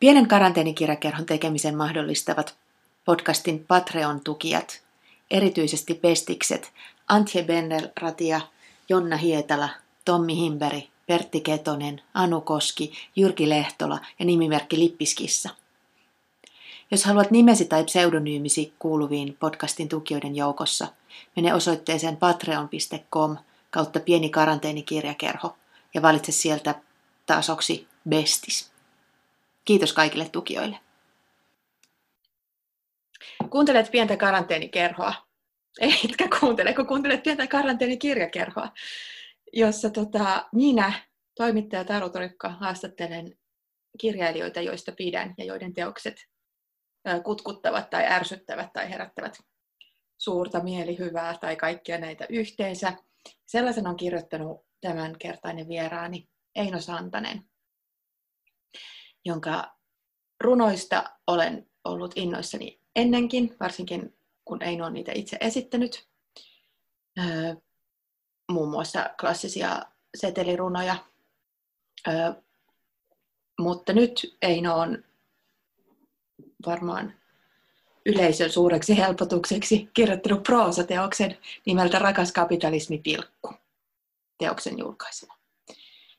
Pienen karanteenikirjakerhon tekemisen mahdollistavat podcastin Patreon-tukijat, erityisesti pestikset Antje Benner-Ratia, Jonna Hietala, Tommi Himberi, Pertti Ketonen, Anu Koski, Jyrki Lehtola ja nimimerkki Lippiskissa. Jos haluat nimesi tai pseudonyymisi kuuluviin podcastin tukijoiden joukossa, mene osoitteeseen patreon.com kautta pieni karanteenikirjakerho ja valitse sieltä tasoksi Bestis. Kiitos kaikille tukijoille. Kuuntelet pientä karanteenikerhoa. Eikä kuuntele, kun kuuntelet pientä karanteenikirjakerhoa, jossa tota, minä, toimittaja Taru Torikka, haastattelen kirjailijoita, joista pidän ja joiden teokset kutkuttavat tai ärsyttävät tai herättävät suurta mielihyvää tai kaikkia näitä yhteensä. Sellaisen on kirjoittanut tämän kertainen vieraani Eino Santanen jonka runoista olen ollut innoissani ennenkin, varsinkin kun Eino on niitä itse esittänyt. Öö, muun muassa klassisia setelirunoja. Öö, mutta nyt Eino on varmaan yleisön suureksi helpotukseksi kirjoittanut proosateoksen nimeltä Rakas kapitalismi pilkku teoksen julkaisema.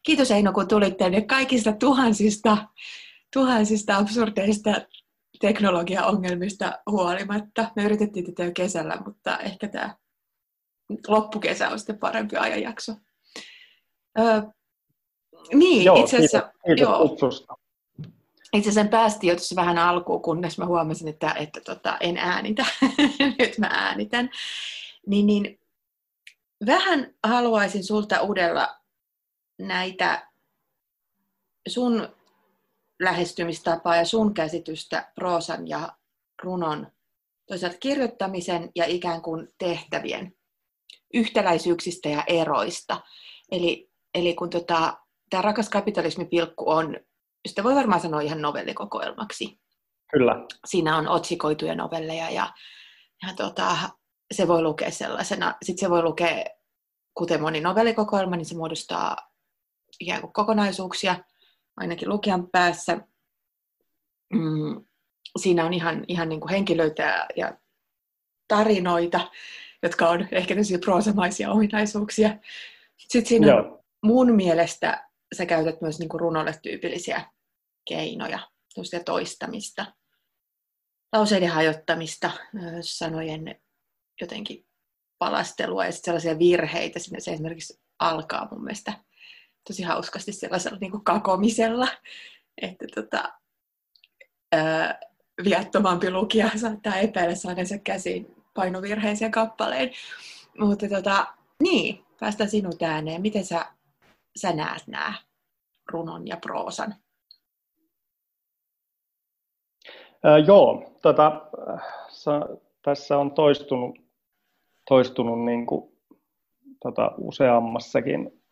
Kiitos Eino, kun tulit tänne kaikista tuhansista, tuhansista absurdeista teknologiaongelmista huolimatta. Me yritettiin tätä jo kesällä, mutta ehkä tämä loppukesä on sitten parempi ajanjakso. Öö, niin, joo, itse asiassa... Kiitos, kiitos joo. Itse asiassa päästiin jo tuossa vähän alkuun, kunnes mä huomasin, että, että tota, en äänitä. Nyt mä äänitän. Niin, niin, vähän haluaisin sulta uudella näitä sun lähestymistapaa ja sun käsitystä proosan ja runon toisaalta kirjoittamisen ja ikään kuin tehtävien yhtäläisyyksistä ja eroista. Eli, eli kun tota, tämä rakas kapitalismipilkku on, sitä voi varmaan sanoa ihan novellikokoelmaksi. Kyllä. Siinä on otsikoituja novelleja ja, ja tota, se voi lukea sellaisena. Sitten se voi lukea, kuten moni novellikokoelma, niin se muodostaa ikään kuin kokonaisuuksia, ainakin lukijan päässä. Mm, siinä on ihan, ihan niin kuin henkilöitä ja tarinoita, jotka on ehkä tämmöisiä proosamaisia ominaisuuksia. Sitten siinä Joo. on mun mielestä sä käytät myös niin kuin runolle tyypillisiä keinoja, toistamista, lauseiden hajottamista, sanojen jotenkin palastelua ja sellaisia virheitä. Siinä se esimerkiksi alkaa mun mielestä tosi hauskasti sellaisella niin kuin kakomisella, että tota, ää, viattomampi lukija saattaa epäillä saaneensa käsiin painovirheisen kappaleen. Mutta tota, niin, päästään sinut ääneen. Miten sä, sä näet nämä runon ja proosan? Ää, joo, tota, sa, tässä on toistunut, toistunut niin kuin, tota, useammassakin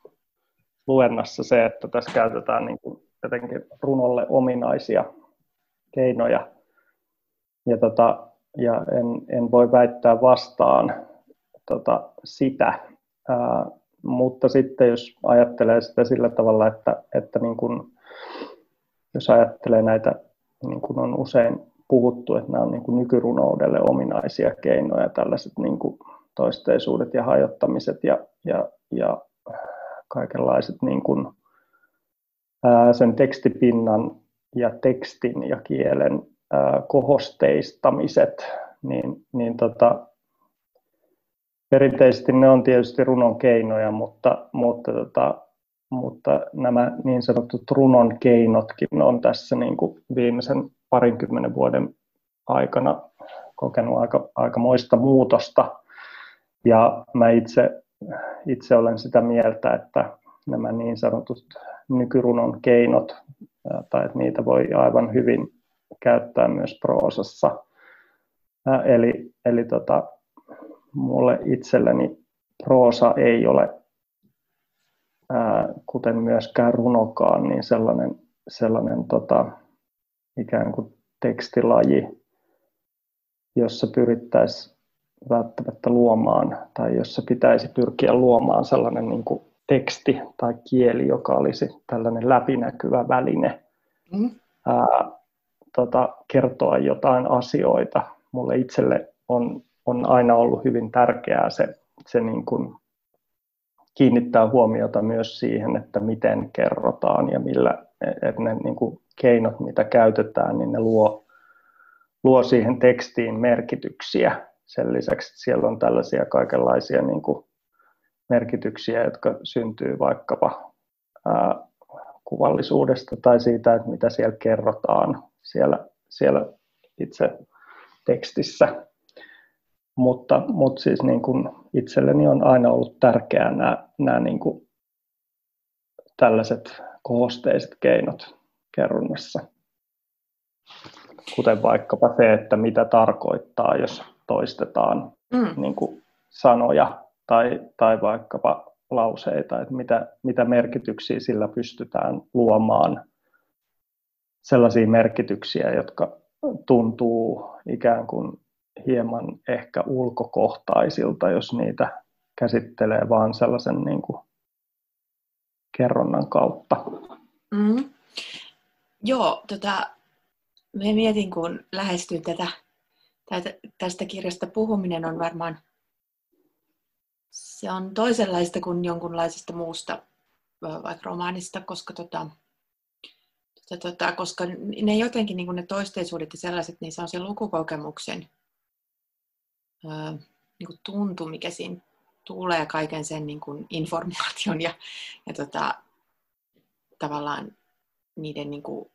luennassa se, että tässä käytetään niin kuin jotenkin runolle ominaisia keinoja. Ja, tota, ja en, en voi väittää vastaan tota, sitä. Ää, mutta sitten jos ajattelee sitä sillä tavalla, että, että niin kun, jos ajattelee näitä, niin kuin on usein puhuttu, että nämä on niin kuin nykyrunoudelle ominaisia keinoja, tällaiset niin kuin toisteisuudet ja hajottamiset ja, ja, ja kaikenlaiset niin kuin, ää, sen tekstipinnan ja tekstin ja kielen ää, kohosteistamiset, niin, niin tota, perinteisesti ne on tietysti runon keinoja, mutta, mutta, tota, mutta nämä niin sanotut runon keinotkin on tässä niin kuin viimeisen parinkymmenen vuoden aikana kokenut aika, aika moista muutosta. Ja mä itse itse olen sitä mieltä, että nämä niin sanotut nykyrunon keinot, tai että niitä voi aivan hyvin käyttää myös proosassa. Eli, eli tota, mulle itselleni proosa ei ole, kuten myöskään runokaan, niin sellainen, sellainen tota, ikään kuin tekstilaji, jossa pyrittäisiin välttämättä luomaan tai jossa pitäisi pyrkiä luomaan sellainen niin kuin teksti tai kieli, joka olisi tällainen läpinäkyvä väline. Mm. ää, tota, kertoa jotain asioita. Mulle itselle on, on aina ollut hyvin tärkeää se, se niin kuin kiinnittää huomiota myös siihen, että miten kerrotaan ja millä että ne niin kuin keinot, mitä käytetään, niin ne luo, luo siihen tekstiin merkityksiä. Sen lisäksi siellä on tällaisia kaikenlaisia niin kuin merkityksiä, jotka syntyy vaikkapa ää, kuvallisuudesta tai siitä, että mitä siellä kerrotaan siellä, siellä itse tekstissä. Mutta, mutta siis niin kuin itselleni on aina ollut tärkeää nämä, nämä niin kuin tällaiset kohosteiset keinot kerronnassa. Kuten vaikkapa se, että mitä tarkoittaa, jos toistetaan mm. niin kuin sanoja tai, tai vaikkapa lauseita, että mitä, mitä merkityksiä sillä pystytään luomaan. Sellaisia merkityksiä, jotka tuntuu ikään kuin hieman ehkä ulkokohtaisilta, jos niitä käsittelee vaan sellaisen niin kuin kerronnan kautta. Mm. Joo, tota, me mietin, kun lähestyin tätä, tästä kirjasta puhuminen on varmaan se on toisenlaista kuin jonkunlaisesta muusta vaikka romaanista, koska, tota, tota, tota, koska ne jotenkin niin ne toisteisuudet ja sellaiset, niin se on se lukukokemuksen ää, niin kuin tuntu, mikä siinä tulee kaiken sen niin kuin informaation ja, ja tota, tavallaan niiden niin kuin,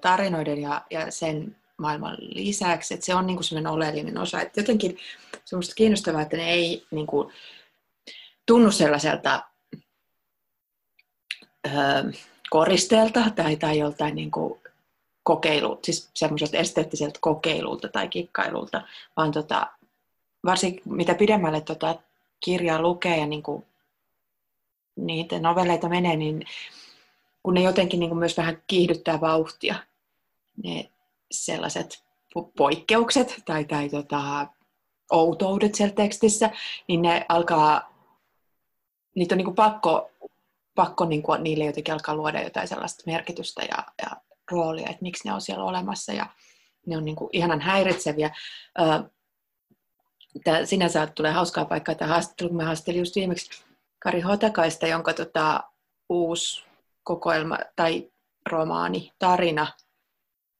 tarinoiden ja, ja sen maailman lisäksi, että se on niin sellainen oleellinen osa. Että jotenkin semmoista kiinnostavaa, että ne ei niin kuin, tunnu sellaiselta ö, koristeelta tai, tai joltain niin kuin kokeilu, siis semmoiselta esteettiseltä kokeilulta tai kikkailulta, vaan tota, varsinkin mitä pidemmälle tota kirjaa lukee ja niin kuin niitä novelleita menee, niin kun ne jotenkin niin myös vähän kiihdyttää vauhtia, ne sellaiset poikkeukset tai, tai tota, outoudet siellä tekstissä, niin ne alkaa, niitä on niin kuin pakko, pakko niin kuin niille jotenkin alkaa luoda jotain sellaista merkitystä ja, ja roolia, että miksi ne on siellä olemassa ja ne on niin kuin ihanan häiritseviä. Tämä sinänsä tulee hauskaa paikkaa tämä haastattelu, kun mä haastelin just viimeksi Kari Hotakaista, jonka tota, uusi kokoelma tai romaani, tarina,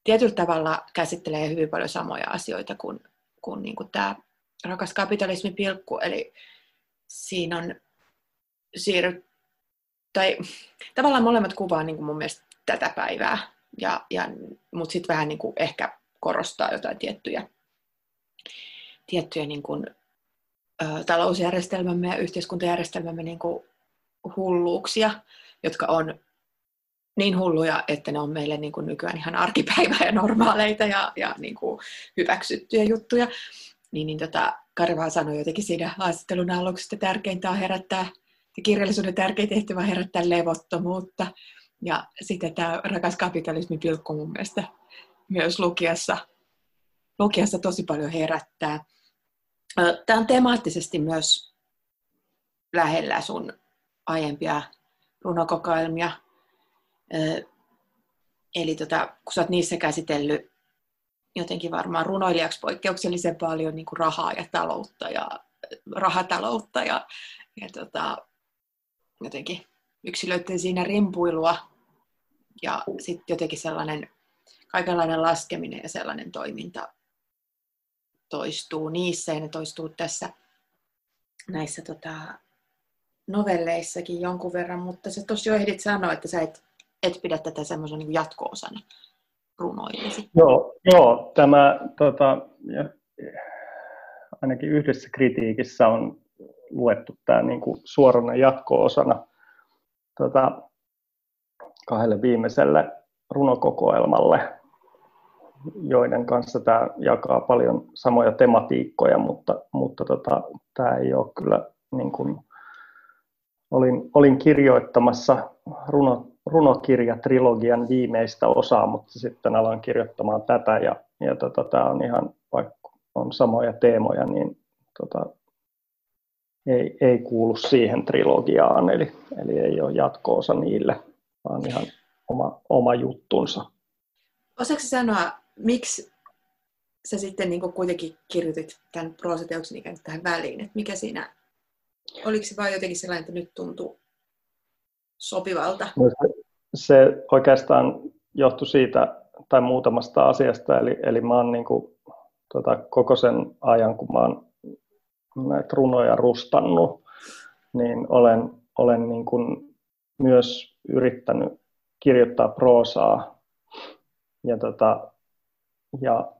tietyllä tavalla käsittelee hyvin paljon samoja asioita kuin, kuin, niin kuin tämä rakas kapitalismi pilkku, eli siinä on siirry, tai tavallaan molemmat kuvaa niin kuin mun mielestä tätä päivää, ja, ja, mutta sitten vähän niin kuin ehkä korostaa jotain tiettyjä, tiettyjä niin kuin, ö, talousjärjestelmämme ja yhteiskuntajärjestelmämme niin kuin hulluuksia, jotka on niin hulluja, että ne on meille niin kuin nykyään ihan arkipäivää ja normaaleita ja, ja niin kuin hyväksyttyjä juttuja. Niin, niin tota, Kari vaan sanoi jotenkin siinä haastattelun aluksi, että tärkeintä on herättää, kirjallisuuden tärkein tehtävä on herättää levottomuutta. Ja sitten tämä rakas kapitalismi pilkku mun mielestä myös lukiassa, lukiassa tosi paljon herättää. Tämä on temaattisesti myös lähellä sun aiempia runokokoelmia. Eli tota, kun sä oot niissä käsitellyt jotenkin varmaan runoilijaksi poikkeuksellisen paljon niin kuin rahaa ja taloutta ja rahataloutta ja, ja tota, jotenkin yksilöiden siinä rimpuilua ja sitten jotenkin sellainen kaikenlainen laskeminen ja sellainen toiminta toistuu niissä ja ne toistuu tässä näissä tota, novelleissakin jonkun verran, mutta sä tosiaan ehdit sanoa, että sä et, et pidä tätä semmoisen niin jatko-osana runoillesi. Joo, joo tämä tota, ja, ainakin yhdessä kritiikissä on luettu tämä niin kuin suorana jatko-osana tota, kahdelle viimeiselle runokokoelmalle, joiden kanssa tämä jakaa paljon samoja tematiikkoja, mutta, mutta tota, tämä ei ole kyllä niin kuin, olin, olin kirjoittamassa runo, runokirjatrilogian viimeistä osaa, mutta sitten aloin kirjoittamaan tätä ja, ja tota, tämä on ihan, vaikka on samoja teemoja, niin tota, ei, ei kuulu siihen trilogiaan, eli, eli ei ole jatko-osa niille, vaan ihan oma, oma juttunsa. Osaatko sanoa, miksi sä sitten niin kuitenkin kirjoitit tämän proosateoksen ikään tähän väliin? Että mikä siinä, oliko se vain jotenkin sellainen, että nyt tuntuu sopivalta? No se, se oikeastaan johtui siitä tai muutamasta asiasta, eli, eli mä oon niin kuin, tota, koko sen ajan, kun mä oon näitä runoja rustannut, niin olen, olen niin kuin myös yrittänyt kirjoittaa proosaa. Ja, tota, ja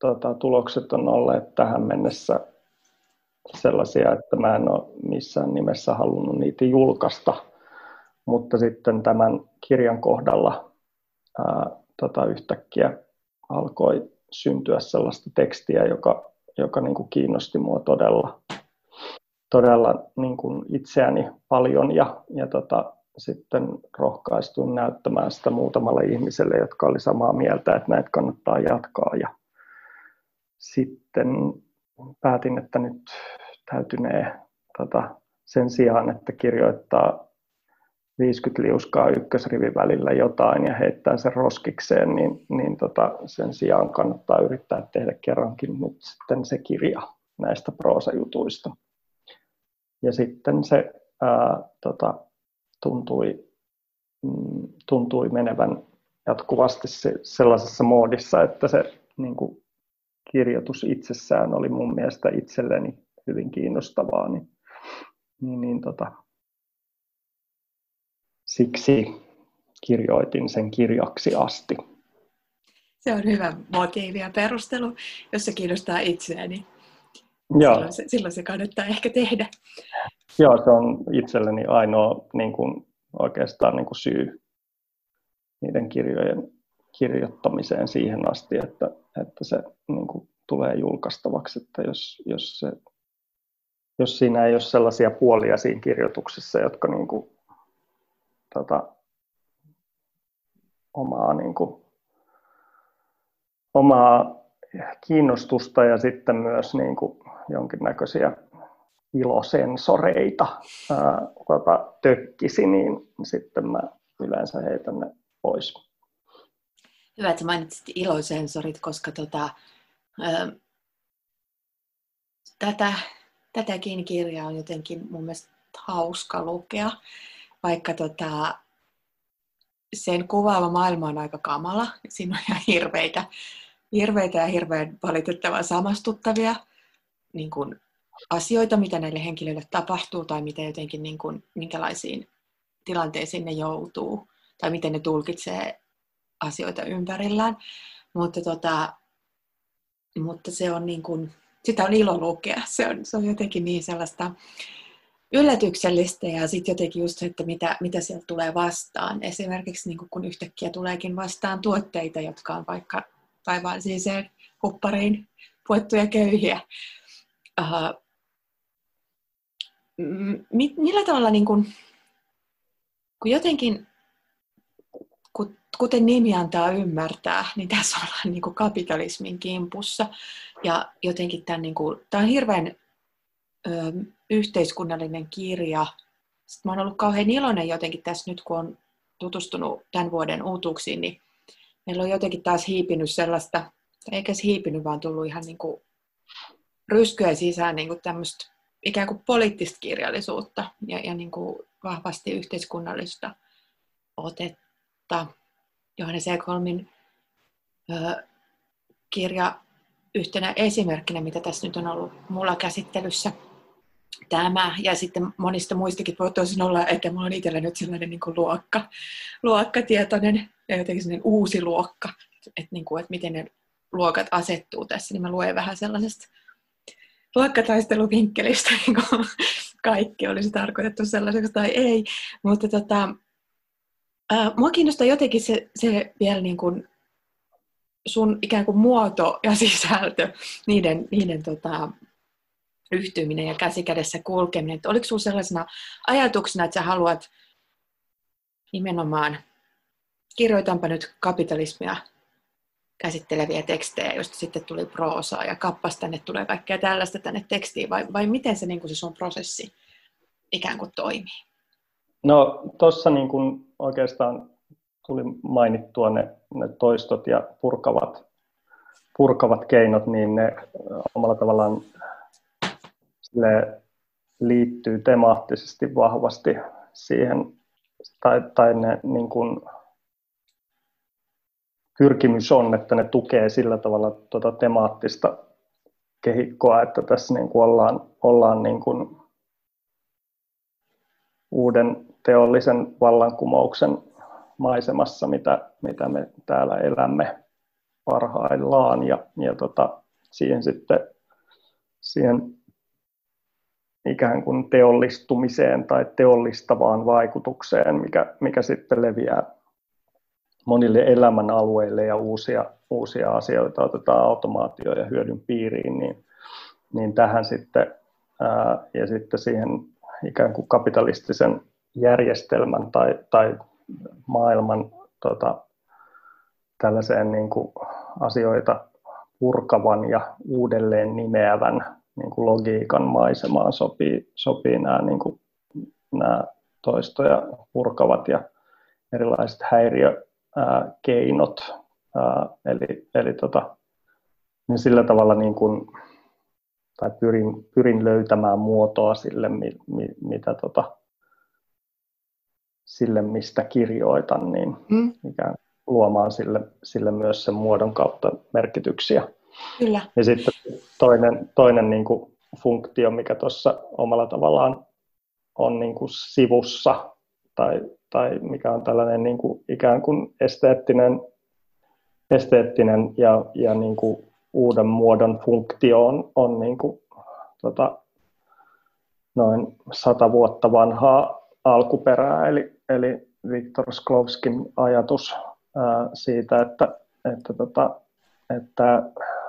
tota, tulokset on olleet tähän mennessä sellaisia, että mä en ole missään nimessä halunnut niitä julkaista. Mutta sitten tämän kirjan kohdalla ää, tota, yhtäkkiä alkoi syntyä sellaista tekstiä, joka, joka niin kuin kiinnosti mua todella, todella niin kuin itseäni paljon ja, ja tota, sitten rohkaistuin näyttämään sitä muutamalle ihmiselle, jotka oli samaa mieltä, että näitä kannattaa jatkaa. Ja sitten päätin, että nyt täytynee tota, sen sijaan, että kirjoittaa 50 liuskaa ykkösrivin välillä jotain ja heittää sen roskikseen, niin, niin tota, sen sijaan kannattaa yrittää tehdä kerrankin nyt sitten se kirja näistä proosajutuista. Ja sitten se ää, tota, tuntui, mm, tuntui menevän jatkuvasti se, sellaisessa moodissa, että se niin kuin, kirjoitus itsessään oli mun mielestä itselleni hyvin kiinnostavaa, niin, niin, niin tota, siksi kirjoitin sen kirjaksi asti. Se on hyvä motiivi ja perustelu, jos se kiinnostaa itseäni. Joo. Silloin, se, silloin se kannattaa ehkä tehdä. Joo, se on itselleni ainoa niin kuin, oikeastaan niin kuin syy niiden kirjojen kirjoittamiseen siihen asti, että, että se niin kuin, tulee julkaistavaksi. Että jos, jos, se, jos siinä ei ole sellaisia puolia siinä kirjoituksessa, jotka niin kuin, tota, omaa, niin kuin, omaa kiinnostusta ja sitten myös niin kuin, jonkinnäköisiä ilosensoreita ää, tota, tökkisi, niin sitten mä yleensä heitän ne pois. Hyvä, että mainitsit ilosensorit, koska tota, ää, tätä, tätäkin kirjaa on jotenkin mun mielestä hauska lukea vaikka tota, sen kuvaava maailma on aika kamala. Siinä on ihan hirveitä, hirveitä ja hirveän valitettavan samastuttavia niin kuin, asioita, mitä näille henkilöille tapahtuu tai miten jotenkin, niin kuin, minkälaisiin tilanteisiin ne joutuu tai miten ne tulkitsee asioita ympärillään. Mutta, tota, mutta se on niin kuin, sitä on ilo lukea. Se on, se on jotenkin niin sellaista yllätyksellistä ja sitten jotenkin just että mitä, mitä sieltä tulee vastaan. Esimerkiksi niin kun yhtäkkiä tuleekin vastaan tuotteita, jotka on vaikka taivaan siiseen huppariin puettuja köyhiä. Uh, millä tavalla, niin kun, kun jotenkin, kuten nimi antaa ymmärtää, niin tässä ollaan niin kuin kapitalismin kimpussa. Ja jotenkin tämän, niin tämä on hirveän ö, yhteiskunnallinen kirja. Sitten mä oon ollut kauhean iloinen jotenkin tässä nyt, kun on tutustunut tämän vuoden uutuuksiin, niin meillä on jotenkin taas hiipinyt sellaista, eikä se hiipinyt, vaan tullut ihan niin kuin ryskyä sisään niin kuin tämmöistä ikään kuin poliittista kirjallisuutta ja, ja niin kuin vahvasti yhteiskunnallista otetta. Johannes Ekholmin ö, kirja yhtenä esimerkkinä, mitä tässä nyt on ollut mulla käsittelyssä, tämä. Ja sitten monista muistakin voi tosin olla, että mulla on itsellä nyt sellainen niin kuin luokka, luokkatietoinen ja jotenkin sellainen uusi luokka, että, niin kuin, että miten ne luokat asettuu tässä, niin mä luen vähän sellaisesta luokkataisteluvinkkelistä, niin kuin kaikki olisi tarkoitettu sellaiseksi tai ei. Mutta tota, ää, mua kiinnostaa jotenkin se, se vielä niin kuin sun ikään kuin muoto ja sisältö, niiden, niiden tota, yhtyminen ja käsikädessä kulkeminen. Että oliko sinulla sellaisena ajatuksena, että sä haluat nimenomaan, kirjoitanpa nyt kapitalismia käsitteleviä tekstejä, joista sitten tuli proosaa ja kappas tänne tulee kaikkea tällaista tänne tekstiin, vai, vai miten se, niin kuin se sun prosessi ikään kuin toimii? No tuossa niin kuin oikeastaan tuli mainittua ne, ne toistot ja purkavat, purkavat keinot, niin ne omalla tavallaan liittyy temaattisesti vahvasti siihen, tai, tai ne niin kuin, pyrkimys on, että ne tukee sillä tavalla tuota temaattista kehikkoa, että tässä niin kuin ollaan, ollaan niin kuin uuden teollisen vallankumouksen maisemassa, mitä, mitä me täällä elämme parhaillaan. Ja, ja tota, siihen sitten siihen ikään kuin teollistumiseen tai teollistavaan vaikutukseen, mikä, mikä sitten leviää monille elämän alueille ja uusia, uusia asioita otetaan automaatio ja hyödyn piiriin, niin, niin tähän sitten ää, ja sitten siihen ikään kuin kapitalistisen järjestelmän tai, tai maailman tota, tällaiseen niin kuin asioita purkavan ja uudelleen nimeävän niin kuin logiikan maisemaan sopii, sopii nämä, niin kuin, nämä toistoja purkavat ja erilaiset häiriökeinot. Eli eli tota, niin sillä tavalla niin kuin, tai pyrin, pyrin löytämään muotoa sille, mi, mi, mitä tota, sille, mistä kirjoitan, niin mm. ikään luomaan sille, sille myös sen muodon kautta merkityksiä. Kyllä. Ja sitten toinen, toinen niin kuin funktio, mikä tuossa omalla tavallaan on niin kuin sivussa, tai, tai mikä on tällainen niin kuin ikään kuin esteettinen, esteettinen ja, ja niin kuin uuden muodon funktio on, on niin kuin, tota, noin sata vuotta vanhaa alkuperää, eli, eli Viktor Sklovskin ajatus ää, siitä, että, että, tota, että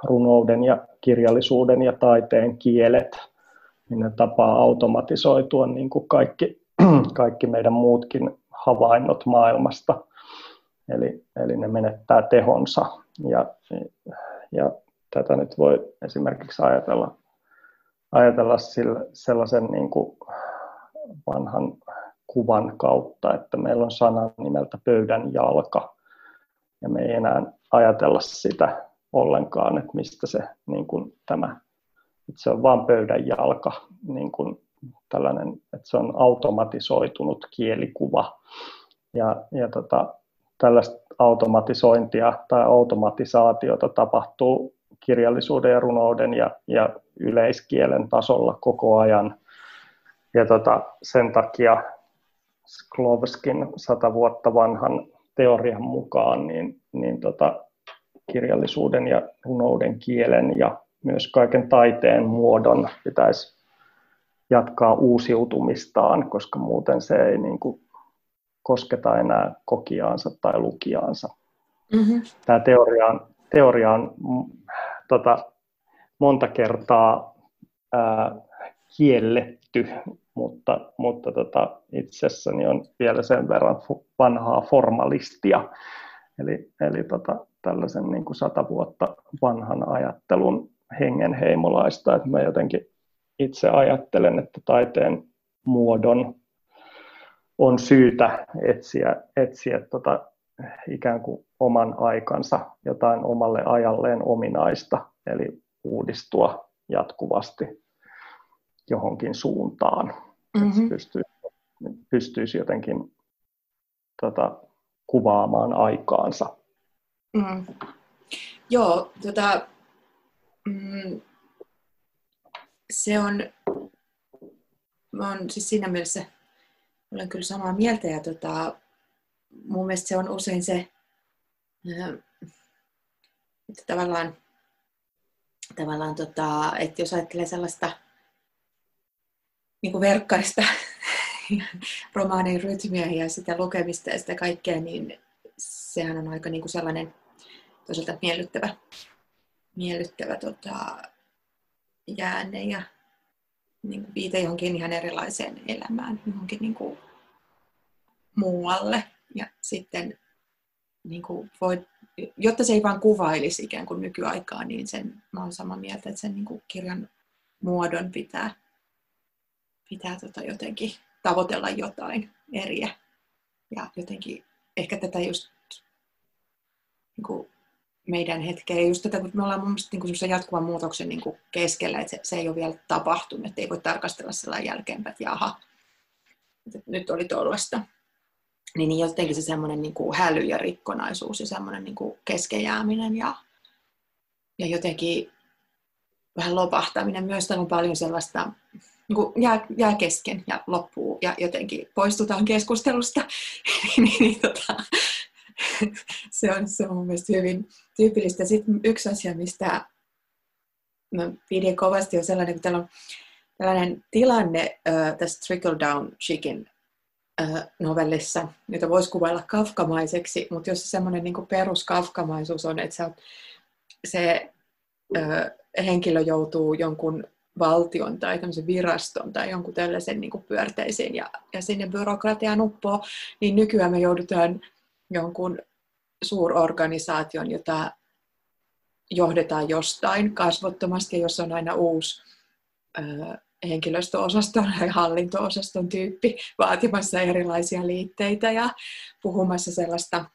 runouden ja kirjallisuuden ja taiteen kielet, niin ne tapaa automatisoitua niin kuin kaikki, kaikki meidän muutkin havainnot maailmasta. Eli, eli ne menettää tehonsa. Ja, ja tätä nyt voi esimerkiksi ajatella, ajatella sillä, sellaisen niin kuin vanhan kuvan kautta, että meillä on sana nimeltä pöydän jalka, ja me ei enää ajatella sitä ollenkaan, että mistä se niin kuin, tämä, että se on vain pöydän jalka, niin kuin tällainen, että se on automatisoitunut kielikuva. Ja, ja tota, tällaista automatisointia tai automatisaatiota tapahtuu kirjallisuuden ja runouden ja, ja yleiskielen tasolla koko ajan. Ja tota, sen takia Sklovskin sata vuotta vanhan teorian mukaan niin, niin tota, kirjallisuuden ja runouden kielen ja myös kaiken taiteen muodon pitäisi jatkaa uusiutumistaan, koska muuten se ei niin kuin kosketa enää kokiaansa tai lukijaansa. Mm-hmm. Tämä teoria on, teoria on tota, monta kertaa ää, kielletty, mutta, mutta tota, itsessäni on vielä sen verran vanhaa formalistia. Eli, eli tota, tällaisen niin kuin sata vuotta vanhan ajattelun hengenheimolaista, että mä jotenkin itse ajattelen, että taiteen muodon on syytä etsiä, etsiä tota, ikään kuin oman aikansa jotain omalle ajalleen ominaista, eli uudistua jatkuvasti johonkin suuntaan. Mm-hmm. Pystyisi, pystyisi jotenkin tota, kuvaamaan aikaansa. Mm. Joo, tota, mm, se on, on siis siinä mielessä, olen kyllä samaa mieltä ja tota, mun mielestä se on usein se, että tavallaan, tavallaan tota, että jos ajattelee sellaista niin kuin romaanin rytmiä ja sitä lukemista ja sitä kaikkea, niin sehän on aika niin kuin sellainen toisaalta miellyttävä, miellyttävä tota, jäänne ja niin kuin viite johonkin ihan erilaiseen elämään, johonkin niin kuin muualle. Ja sitten niin kuin voi, jotta se ei vaan kuvailisi ikään kuin nykyaikaa, niin sen, mä olen samaa mieltä, että sen niin kuin kirjan muodon pitää, pitää tota jotenkin tavoitella jotain eriä ja jotenkin ehkä tätä just niin kuin meidän hetkeä. Ja just tätä, me ollaan mun mielestä niin jatkuvan muutoksen niin kuin keskellä, että se, se, ei ole vielä tapahtunut, että ei voi tarkastella sellainen jälkeenpäin, että jaha, että nyt oli tuollaista. Niin, niin jotenkin se semmoinen niin kuin häly ja rikkonaisuus ja semmoinen niin kuin keskejääminen ja, ja jotenkin vähän lopahtaminen. Myös on paljon sellaista, niin kuin jää, jää kesken ja loppuu ja jotenkin poistutaan keskustelusta. niin, niin, tota, se, on, se on mun mielestä hyvin tyypillistä. Sitten yksi asia, mistä mä pidin kovasti, on sellainen, täällä on tällainen tilanne äh, tässä Trickle Down Chicken äh, novellissa, jota voisi kuvailla kafkamaiseksi, mutta jos se semmoinen niin peruskafkamaisuus on, että se, se äh, henkilö joutuu jonkun valtion tai viraston tai jonkun tällaisen niin pyörteisiin ja, ja sinne byrokratiaan uppoo, niin nykyään me joudutaan jonkun suurorganisaation, jota johdetaan jostain kasvottomasti, jos on aina uusi henkilöstöosaston tai hallinto-osaston tyyppi vaatimassa erilaisia liitteitä ja puhumassa sellaista,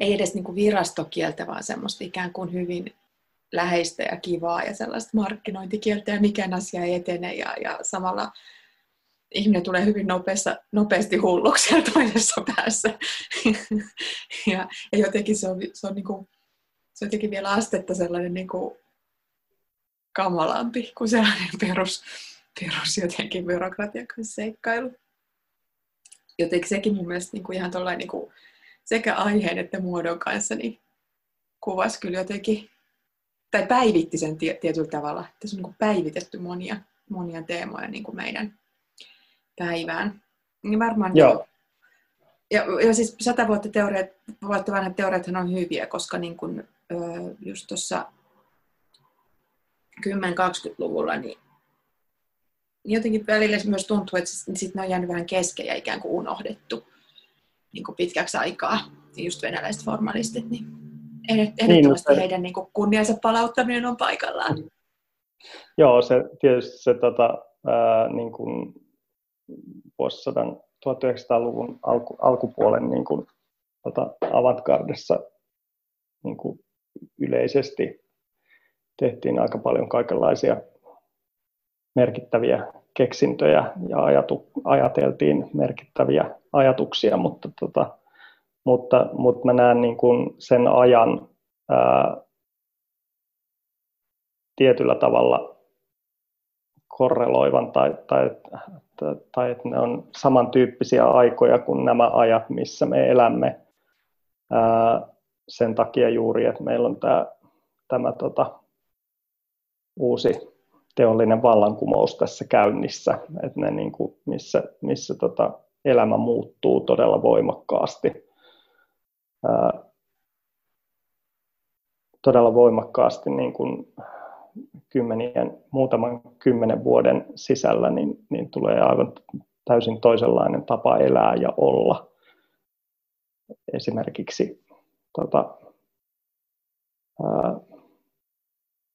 ei edes niin kuin virastokieltä, vaan semmoista ikään kuin hyvin läheistä ja kivaa ja sellaista markkinointikieltä ja mikään asia ei etene ja, ja samalla ihminen tulee hyvin nopeassa, nopeasti hulluksi siellä toisessa päässä. ja, ja jotenkin se on, se on, niin kuin, se on jotenkin vielä astetta sellainen niin kuin kamalampi kuin sellainen perus, perus jotenkin byrokratian kanssa seikkailu. Jotenkin sekin mun mielestä niin kuin ihan niin kuin sekä aiheen että muodon kanssa niin kuvasi kyllä jotenkin, tai päivitti sen tietyllä tavalla, se on niin kuin päivitetty monia, monia teemoja niin kuin meidän päivään. Niin varmaan Joo. Ja, ja siis sata vuotta, teoriat, vuotta vanhat teoriat on hyviä, koska niin kun, just tuossa 10-20-luvulla niin jotenkin välillä myös tuntuu, että sit ne on jäänyt vähän kesken ja ikään kuin unohdettu niin kuin pitkäksi aikaa, just venäläiset formalistit, niin, niin ehdottomasti niin, heidän niin kuin kunniansa palauttaminen on paikallaan. Joo, se tietysti se tota, ää, niin kuin vuosisadan 1900-luvun alku, alkupuolen niin kuin, tota, avantgardessa niin kuin yleisesti tehtiin aika paljon kaikenlaisia merkittäviä keksintöjä ja ajatu, ajateltiin merkittäviä ajatuksia, mutta, tota, mutta, mutta mä näen niin kuin sen ajan ää, tietyllä tavalla korreloivan tai, tai, tai, tai että ne on samantyyppisiä aikoja kuin nämä ajat, missä me elämme. Ää, sen takia juuri, että meillä on tämä, tämä tota, uusi teollinen vallankumous tässä käynnissä, että ne, niin kuin, missä, missä tota, elämä muuttuu todella voimakkaasti. Ää, todella voimakkaasti niin kuin kymmenien, muutaman kymmenen vuoden sisällä, niin, niin tulee aivan täysin toisenlainen tapa elää ja olla. Esimerkiksi tota, ää,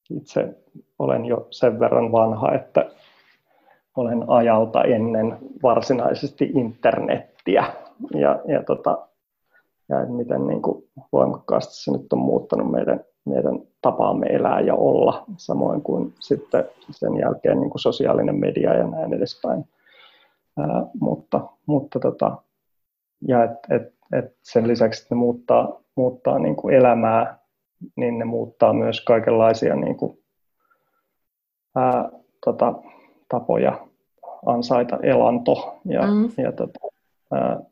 itse olen jo sen verran vanha, että olen ajalta ennen varsinaisesti internettiä. Ja, ja, tota, ja miten niin kuin voimakkaasti se nyt on muuttanut meidän meidän tapaamme elää ja olla, samoin kuin sitten sen jälkeen niin kuin sosiaalinen media ja näin edespäin. Ää, mutta, mutta tota, ja et, et, et sen lisäksi, että ne muuttaa, muuttaa niin kuin elämää, niin ne muuttaa myös kaikenlaisia niin kuin, ää, tota, tapoja ansaita elanto ja, mm. ja tota,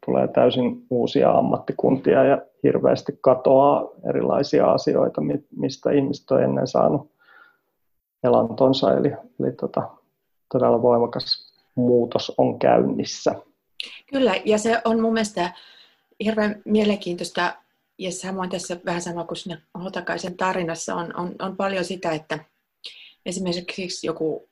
tulee täysin uusia ammattikuntia ja hirveästi katoaa erilaisia asioita, mistä ihmiset on ennen saanut elantonsa, eli, eli tota, todella voimakas muutos on käynnissä. Kyllä, ja se on mun mielestä hirveän mielenkiintoista, ja samoin tässä vähän sama kuin siinä Hotakaisen tarinassa on, on, on paljon sitä, että esimerkiksi joku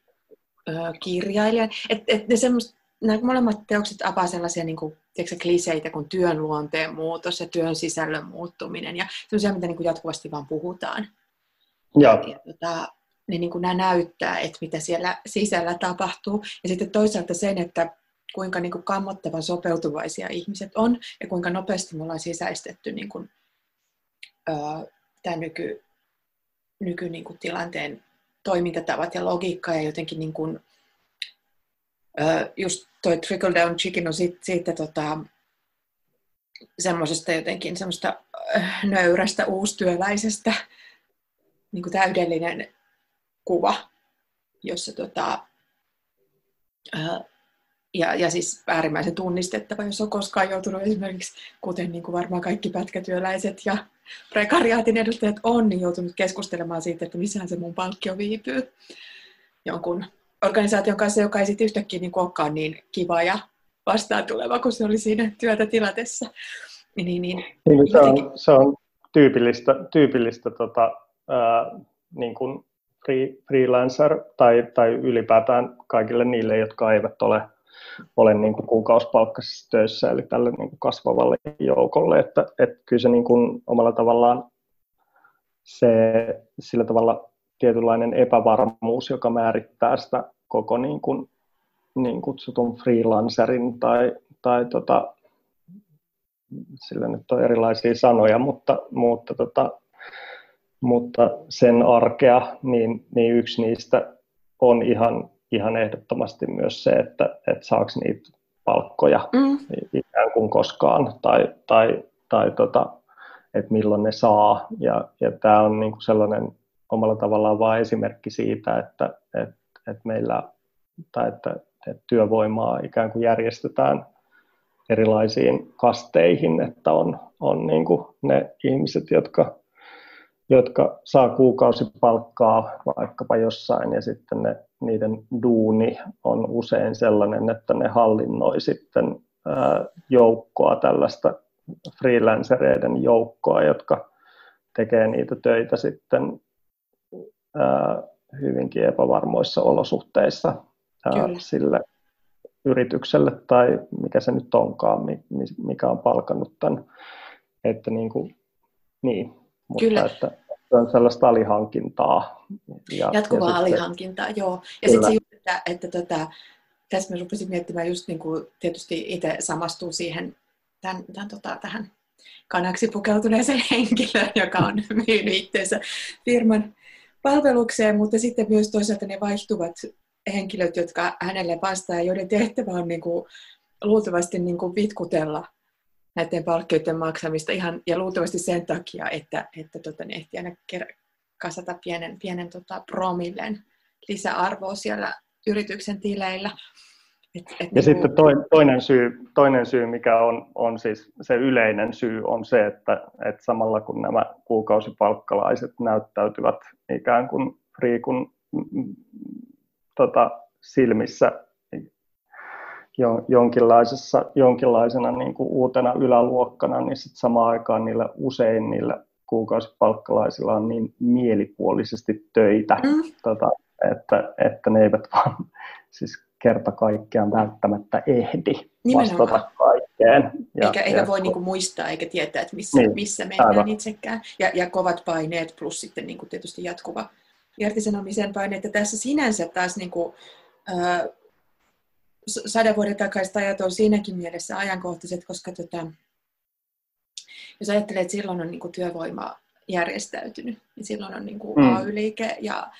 ö, kirjailija, että et ne semmoista nämä molemmat teokset avaa sellaisia niin kuin, tiedätkö, kliseitä kuin työn luonteen muutos ja työn sisällön muuttuminen ja sellaisia, mitä niin kuin jatkuvasti vaan puhutaan. Ja, ja tota, niin, niin kuin nämä näyttää, että mitä siellä sisällä tapahtuu. Ja sitten toisaalta sen, että kuinka niin kuin kammottavan sopeutuvaisia ihmiset on ja kuinka nopeasti me ollaan sisäistetty niin kuin, öö, tämä nyky, nyky niin kuin tilanteen toimintatavat ja logiikka ja jotenkin niin kuin, just toi trickle down chicken on siitä, siitä tota, semmoisesta jotenkin semmoista nöyrästä uustyöläisestä niin kuin täydellinen kuva, jossa tota, ja, ja siis äärimmäisen tunnistettava, jos on koskaan joutunut esimerkiksi, kuten niin kuin varmaan kaikki pätkätyöläiset ja prekariaatin edustajat on, niin joutunut keskustelemaan siitä, että missähän se mun palkkio viipyy jonkun organisaation kanssa, joka ei sitten yhtäkkiä niin olekaan niin kiva ja vastaan tuleva, kun se oli siinä työtä tilatessa. Niin, niin, niin, niin se, on, se on tyypillistä, tyypillistä tota, ää, niin kuin free, freelancer tai, tai ylipäätään kaikille niille, jotka eivät ole, ole niin kuin kuukausipalkkaisissa töissä, eli tälle niin kuin kasvavalle joukolle, että, että kyllä se niin kuin omalla tavallaan se sillä tavalla tietynlainen epävarmuus, joka määrittää sitä koko niin, kuin, niin kutsutun freelancerin tai, tai tota, sillä nyt on erilaisia sanoja, mutta, mutta tota, mutta sen arkea, niin, niin yksi niistä on ihan, ihan ehdottomasti myös se, että, että saako niitä palkkoja mm. ikään kuin koskaan tai, tai, tai tota, että milloin ne saa. Ja, ja tämä on niin kuin sellainen omalla tavallaan vain esimerkki siitä, että, että, että meillä tai että, että työvoimaa ikään kuin järjestetään erilaisiin kasteihin, että on, on niin kuin ne ihmiset, jotka jotka saa kuukausipalkkaa vaikkapa jossain ja sitten ne, niiden duuni on usein sellainen, että ne hallinnoi sitten joukkoa tällaista freelancereiden joukkoa, jotka tekee niitä töitä sitten hyvinkin epävarmoissa olosuhteissa ää, sille yritykselle tai mikä se nyt onkaan, mikä on palkannut tämän. Että niin kuin, niin, mutta Kyllä. Että se on sellaista alihankintaa. Ja, Jatkuvaa ja alihankintaa, sitten, joo. Ja sitten se just, että, että tota, tässä mä rupesin miettimään just niin kuin tietysti itse samastuu siihen tämän, tämän, tota, tähän kanaksi pukeutuneeseen henkilöön, joka on myynyt itseensä firman palvelukseen, mutta sitten myös toisaalta ne vaihtuvat henkilöt, jotka hänelle vastaa, joiden tehtävä on niin kuin, luultavasti niin kuin vitkutella näiden palkkioiden maksamista ihan, ja luultavasti sen takia, että, että tota, ne ehtii aina kasata pienen, pienen tota, promillen lisäarvoa siellä yrityksen tileillä. Et, et ja niin sitten toinen, syy, toinen syy, mikä on, on siis se yleinen syy, on se, että, että samalla kun nämä kuukausipalkkalaiset näyttäytyvät ikään kuin friikun mm, tota, silmissä jonkinlaisessa, jonkinlaisena niin kuin uutena yläluokkana, niin sit samaan aikaan niillä usein niillä kuukausipalkkalaisilla on niin mielipuolisesti töitä, mm. tota, että, että ne eivät vaan siis kerta kaikkiaan välttämättä ehdi Nimenomaan. vastata kaikkeen. Ja, eikä, eikä ja, voi niinku muistaa eikä tietää, että missä, niin, missä mennään aivan. itsekään. Ja, ja kovat paineet plus sitten niinku tietysti jatkuva irtisanomisen paineet. Ja tässä sinänsä taas niinku, äh, sadan vuoden takaiset ajat on siinäkin mielessä ajankohtaiset, koska tota, jos ajattelee, että silloin on niin kuin työvoima järjestäytynyt, niin silloin on niin kuin mm. AY-liike ja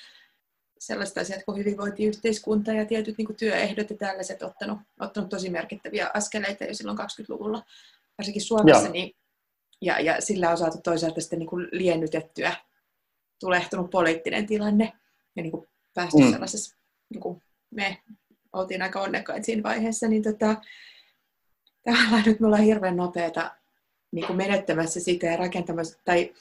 sellaiset asiat kuin hyvinvointiyhteiskunta ja tietyt niin kuin työehdot ja tällaiset ottanut, ottanut tosi merkittäviä askeleita jo silloin 20-luvulla, varsinkin Suomessa, ja. niin, ja, ja sillä on saatu toisaalta sitten niin kuin liennytettyä tulehtunut poliittinen tilanne ja niin kuin päästy mm. sellaisessa, niin kuin me oltiin aika onnekkaita siinä vaiheessa, niin tota, tavallaan nyt me ollaan hirveän nopeata niin kuin menettämässä sitä ja rakentamassa, tai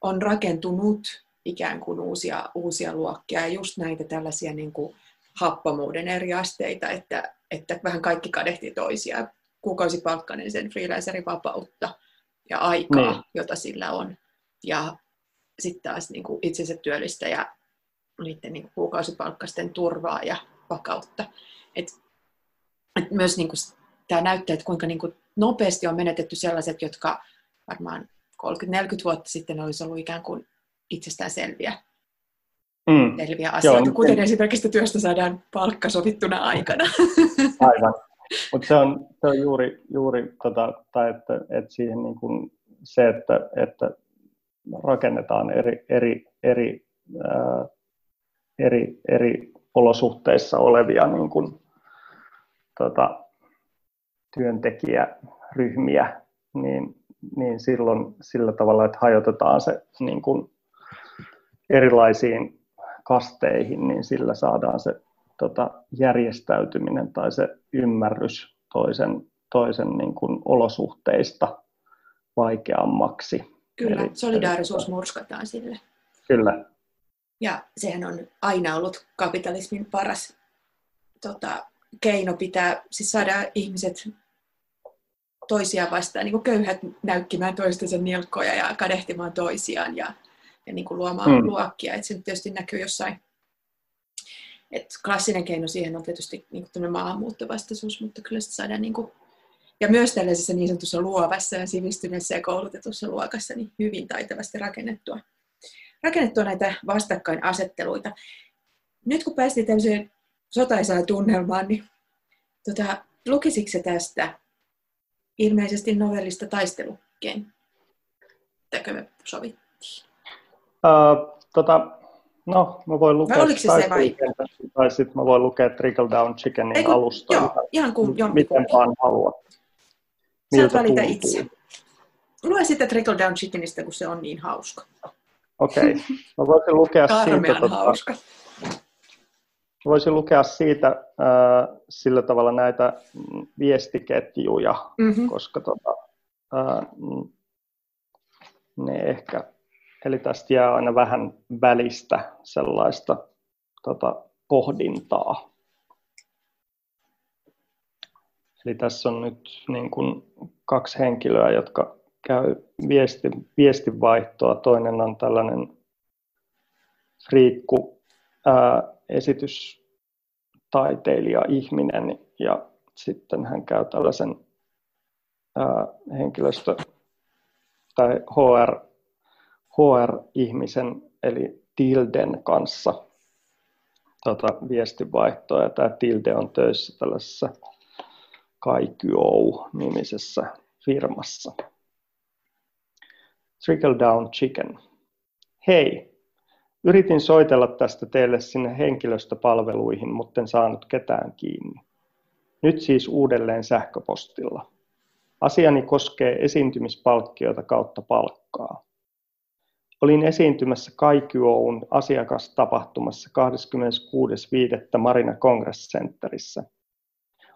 on rakentunut ikään kuin uusia, uusia luokkia ja just näitä tällaisia niin kuin happamuuden eri asteita, että, että vähän kaikki kadehti toisiaan. Kuukausipalkkainen sen freelancerin vapautta ja aikaa, niin. jota sillä on. Ja sitten taas niin kuin itsensä työllistäjä niiden niin kuin kuukausipalkkaisten turvaa ja vakautta. Et, et myös niin kuin, tämä näyttää, että kuinka niin kuin, nopeasti on menetetty sellaiset, jotka varmaan 30-40 vuotta sitten olisi ollut ikään kuin itsestään selviä, mm. selviä asioita, Joo, kuten en... esimerkiksi työstä saadaan palkka sovittuna aikana. Aivan, Mutta se on, se on juuri, juuri tota, tai että, että siihen niin kuin se, että, että rakennetaan eri, eri, eri, ää, eri, eri olosuhteissa olevia niin kuin, tota, työntekijäryhmiä, niin, niin silloin sillä tavalla, että hajotetaan se niin kuin erilaisiin kasteihin, niin sillä saadaan se tota, järjestäytyminen tai se ymmärrys toisen, toisen niin kuin olosuhteista vaikeammaksi. Kyllä, eli, solidaarisuus eli, murskataan sille. Kyllä. Ja sehän on aina ollut kapitalismin paras tota, keino pitää, siis saada ihmiset toisiaan vastaan, niin kuin köyhät näykkimään toistensa nilkkoja ja kadehtimaan toisiaan ja, ja niin kuin luomaan mm. luokkia. Et se tietysti näkyy jossain et klassinen keino siihen on tietysti niin kuin maahanmuuttovastaisuus, mutta kyllä sitä saadaan niin kuin, ja myös tällaisessa niin sanotussa luovassa ja sivistyneessä ja koulutetussa luokassa niin hyvin taitavasti rakennettua, rakennettua näitä vastakkainasetteluita. Nyt kun päästiin tämmöiseen sotaisaan tunnelmaan, niin tota, lukisitko se tästä ilmeisesti novellista taisteluken? Täkö me sovittiin? Uh, tota, No, mä voin lukea... Vai oliko se se vai? Tai sitten mä voin lukea Trickle Down Chickenin Eiku, alusta. Joo, ihan kuin Miten vaan haluat. Saat valita tuntuu. itse. Lue sitten Trickle Down Chickenistä, kun se on niin hauska. Okei. Okay. Mä voisin lukea siitä... Tota, hauska. voisin lukea siitä äh, sillä tavalla näitä viestiketjuja, mm-hmm. koska tota, äh, ne ehkä Eli tästä jää aina vähän välistä sellaista tota, pohdintaa. Eli tässä on nyt niin kuin kaksi henkilöä, jotka käy viesti, viestinvaihtoa. Toinen on tällainen friikku ää, esitystaiteilija-ihminen ja sitten hän käy tällaisen ää, henkilöstö- tai HR HR-ihmisen eli Tilden kanssa tota, viestinvaihtoa. Ja tämä Tilde on töissä tällaisessa Kaikyou-nimisessä firmassa. Trickle Down Chicken. Hei, yritin soitella tästä teille sinne henkilöstöpalveluihin, mutta en saanut ketään kiinni. Nyt siis uudelleen sähköpostilla. Asiani koskee esiintymispalkkioita kautta palkkaa. Olin esiintymässä Kaikyoun asiakastapahtumassa 26.5. Marina Congress Centerissä.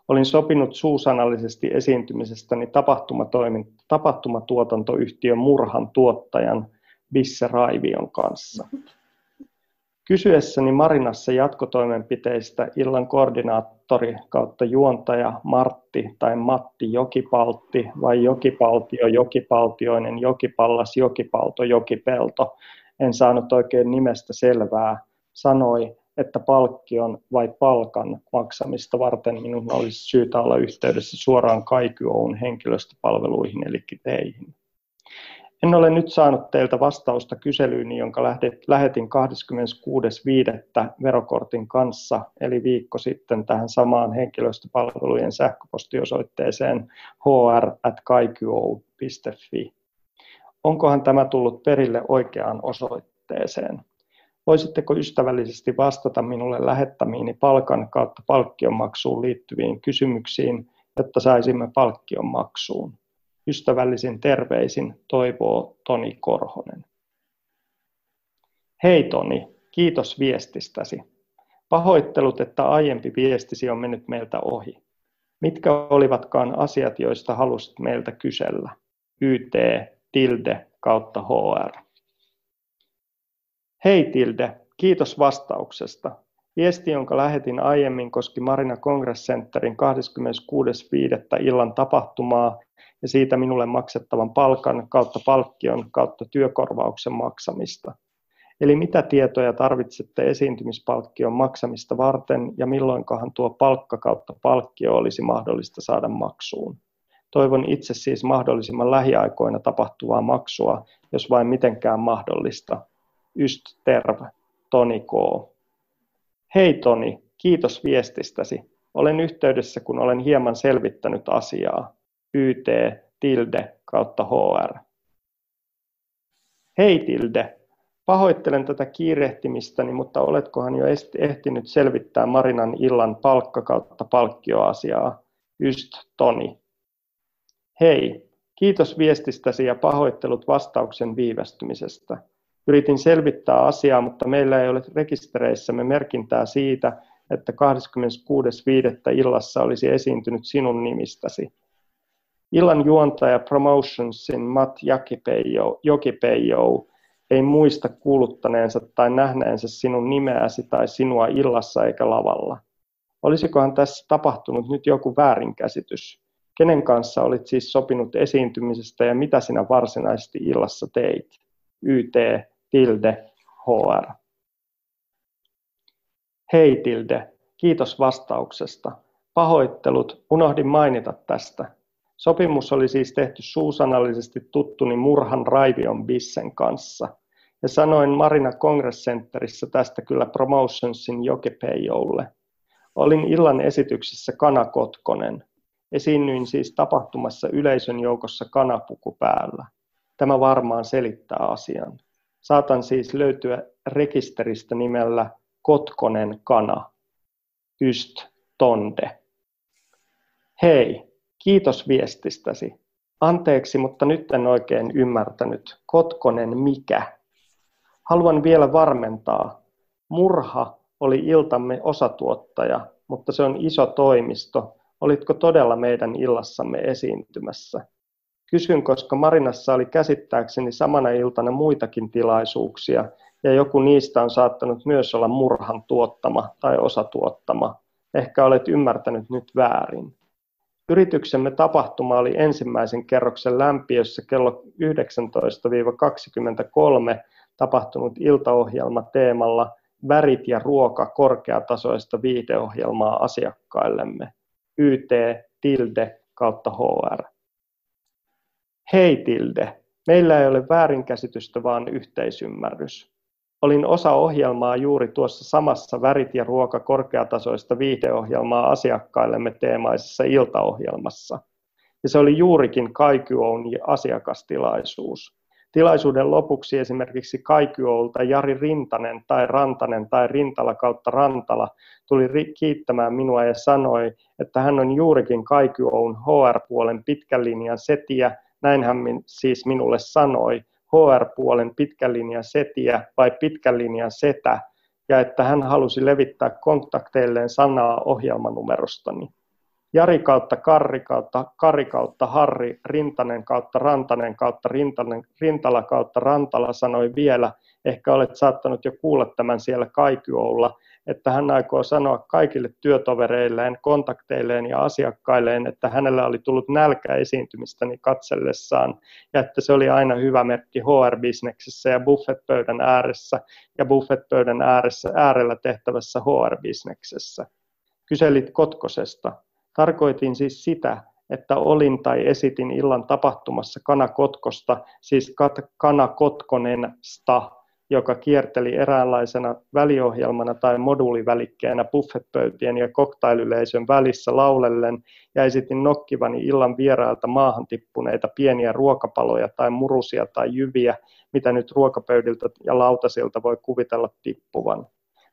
Olin sopinut suusanallisesti esiintymisestäni tapahtumatuotantoyhtiön Murhan tuottajan Bisse Raivion kanssa. Kysyessäni Marinassa jatkotoimenpiteistä illan koordinaattori kautta juontaja Martti tai Matti Jokipaltti vai Jokipaltio, Jokipaltioinen, Jokipallas, Jokipalto, Jokipelto, en saanut oikein nimestä selvää, sanoi, että palkkion vai palkan maksamista varten minun olisi syytä olla yhteydessä suoraan Kaikyoun henkilöstöpalveluihin eli teihin. En ole nyt saanut teiltä vastausta kyselyyni, jonka lähetin 26.5. verokortin kanssa, eli viikko sitten tähän samaan henkilöstöpalvelujen sähköpostiosoitteeseen hr.kaikyou.fi. Onkohan tämä tullut perille oikeaan osoitteeseen? Voisitteko ystävällisesti vastata minulle lähettämiini palkan kautta palkkionmaksuun liittyviin kysymyksiin, jotta saisimme palkkion maksuun? Ystävällisin terveisin toivoo Toni Korhonen. Hei Toni, kiitos viestistäsi. Pahoittelut, että aiempi viestisi on mennyt meiltä ohi. Mitkä olivatkaan asiat, joista halusit meiltä kysellä? YT, tilde kautta HR. Hei Tilde, kiitos vastauksesta. Viesti, jonka lähetin aiemmin, koski Marina Congress Centerin 26.5. illan tapahtumaa ja siitä minulle maksettavan palkan kautta palkkion kautta työkorvauksen maksamista. Eli mitä tietoja tarvitsette esiintymispalkkion maksamista varten ja milloinkahan tuo palkka kautta palkkio olisi mahdollista saada maksuun. Toivon itse siis mahdollisimman lähiaikoina tapahtuvaa maksua, jos vain mitenkään mahdollista. Yst terve, Toni K. Hei Toni, kiitos viestistäsi. Olen yhteydessä, kun olen hieman selvittänyt asiaa. YT tilde kautta HR. Hei Tilde, pahoittelen tätä kiirehtimistäni, mutta oletkohan jo ehtinyt selvittää Marinan illan palkka kautta palkkioasiaa? Yst Toni. Hei, kiitos viestistäsi ja pahoittelut vastauksen viivästymisestä. Yritin selvittää asiaa, mutta meillä ei ole rekistereissämme merkintää siitä, että 26.5. illassa olisi esiintynyt sinun nimistäsi. Illan juontaja Promotionsin Matt Jokipeijo ei muista kuuluttaneensa tai nähneensä sinun nimeäsi tai sinua illassa eikä lavalla. Olisikohan tässä tapahtunut nyt joku väärinkäsitys? Kenen kanssa olit siis sopinut esiintymisestä ja mitä sinä varsinaisesti illassa teit? YT, tilde, HR. Hei Tilde, kiitos vastauksesta. Pahoittelut, unohdin mainita tästä. Sopimus oli siis tehty suusanallisesti tuttuni Murhan Raivion Bissen kanssa. Ja sanoin Marina Congress Centerissä tästä kyllä Promotionsin Jokepeijolle. Olin illan esityksessä Kana Kotkonen. Esiinnyin siis tapahtumassa yleisön joukossa kanapuku päällä. Tämä varmaan selittää asian. Saatan siis löytyä rekisteristä nimellä Kotkonen kana. Yst tonde. Hei, Kiitos viestistäsi. Anteeksi, mutta nyt en oikein ymmärtänyt. Kotkonen mikä? Haluan vielä varmentaa. Murha oli iltamme osatuottaja, mutta se on iso toimisto. Olitko todella meidän illassamme esiintymässä? Kysyn, koska Marinassa oli käsittääkseni samana iltana muitakin tilaisuuksia, ja joku niistä on saattanut myös olla murhan tuottama tai osatuottama. Ehkä olet ymmärtänyt nyt väärin. Yrityksemme tapahtuma oli ensimmäisen kerroksen lämpiössä kello 19-23 tapahtunut iltaohjelma teemalla Värit ja ruoka korkeatasoista viihdeohjelmaa asiakkaillemme. YT tilde kautta HR. Hei tilde, meillä ei ole väärinkäsitystä, vaan yhteisymmärrys. Olin osa ohjelmaa juuri tuossa samassa värit ja ruoka korkeatasoista viihdeohjelmaa asiakkaillemme teemaisessa iltaohjelmassa. Ja se oli juurikin Kaikyoun asiakastilaisuus. Tilaisuuden lopuksi esimerkiksi Kaikyoulta Jari Rintanen tai Rantanen tai Rintala kautta Rantala tuli kiittämään minua ja sanoi, että hän on juurikin Kaikyoun HR-puolen pitkän linjan setiä, näin hän siis minulle sanoi, HR-puolen pitkän linjan setiä vai pitkän linjan setä, ja että hän halusi levittää kontakteilleen sanaa ohjelmanumerostani. Jari kautta Karri kautta Kari kautta Harri, Rintanen kautta Rantanen kautta Rintanen, Rintala kautta Rantala sanoi vielä, ehkä olet saattanut jo kuulla tämän siellä Kaikyoulla, että hän aikoo sanoa kaikille työtovereilleen, kontakteilleen ja asiakkailleen, että hänellä oli tullut nälkä esiintymistäni katsellessaan ja että se oli aina hyvä merkki HR-bisneksessä ja buffetpöydän ääressä ja buffetpöydän ääressä, äärellä tehtävässä HR-bisneksessä. Kyselit Kotkosesta. Tarkoitin siis sitä, että olin tai esitin illan tapahtumassa Kana Kotkosta, siis Kana Kotkonensta, joka kierteli eräänlaisena väliohjelmana tai moduulivälikkeenä buffetpöytien ja koktailyleisön välissä laulellen ja esitin nokkivani illan vierailta maahan tippuneita pieniä ruokapaloja tai murusia tai jyviä, mitä nyt ruokapöydiltä ja lautasilta voi kuvitella tippuvan.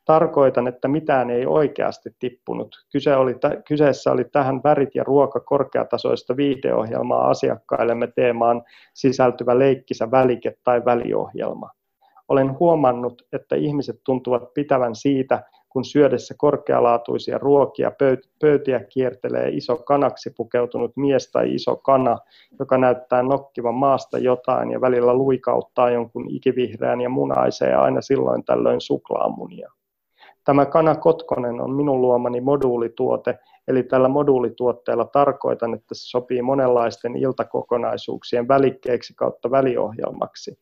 Tarkoitan, että mitään ei oikeasti tippunut. Kyse oli, kyseessä oli tähän värit ja ruoka korkeatasoista viihdeohjelmaa asiakkaillemme teemaan sisältyvä leikkisä välike tai väliohjelma. Olen huomannut, että ihmiset tuntuvat pitävän siitä, kun syödessä korkealaatuisia ruokia pöytiä kiertelee iso kanaksi pukeutunut mies tai iso kana, joka näyttää nokkivan maasta jotain ja välillä luikauttaa jonkun ikivihreän ja munaiseen aina silloin tällöin suklaamunia. Tämä kana Kotkonen on minun luomani moduulituote, eli tällä moduulituotteella tarkoitan, että se sopii monenlaisten iltakokonaisuuksien välikkeeksi kautta väliohjelmaksi.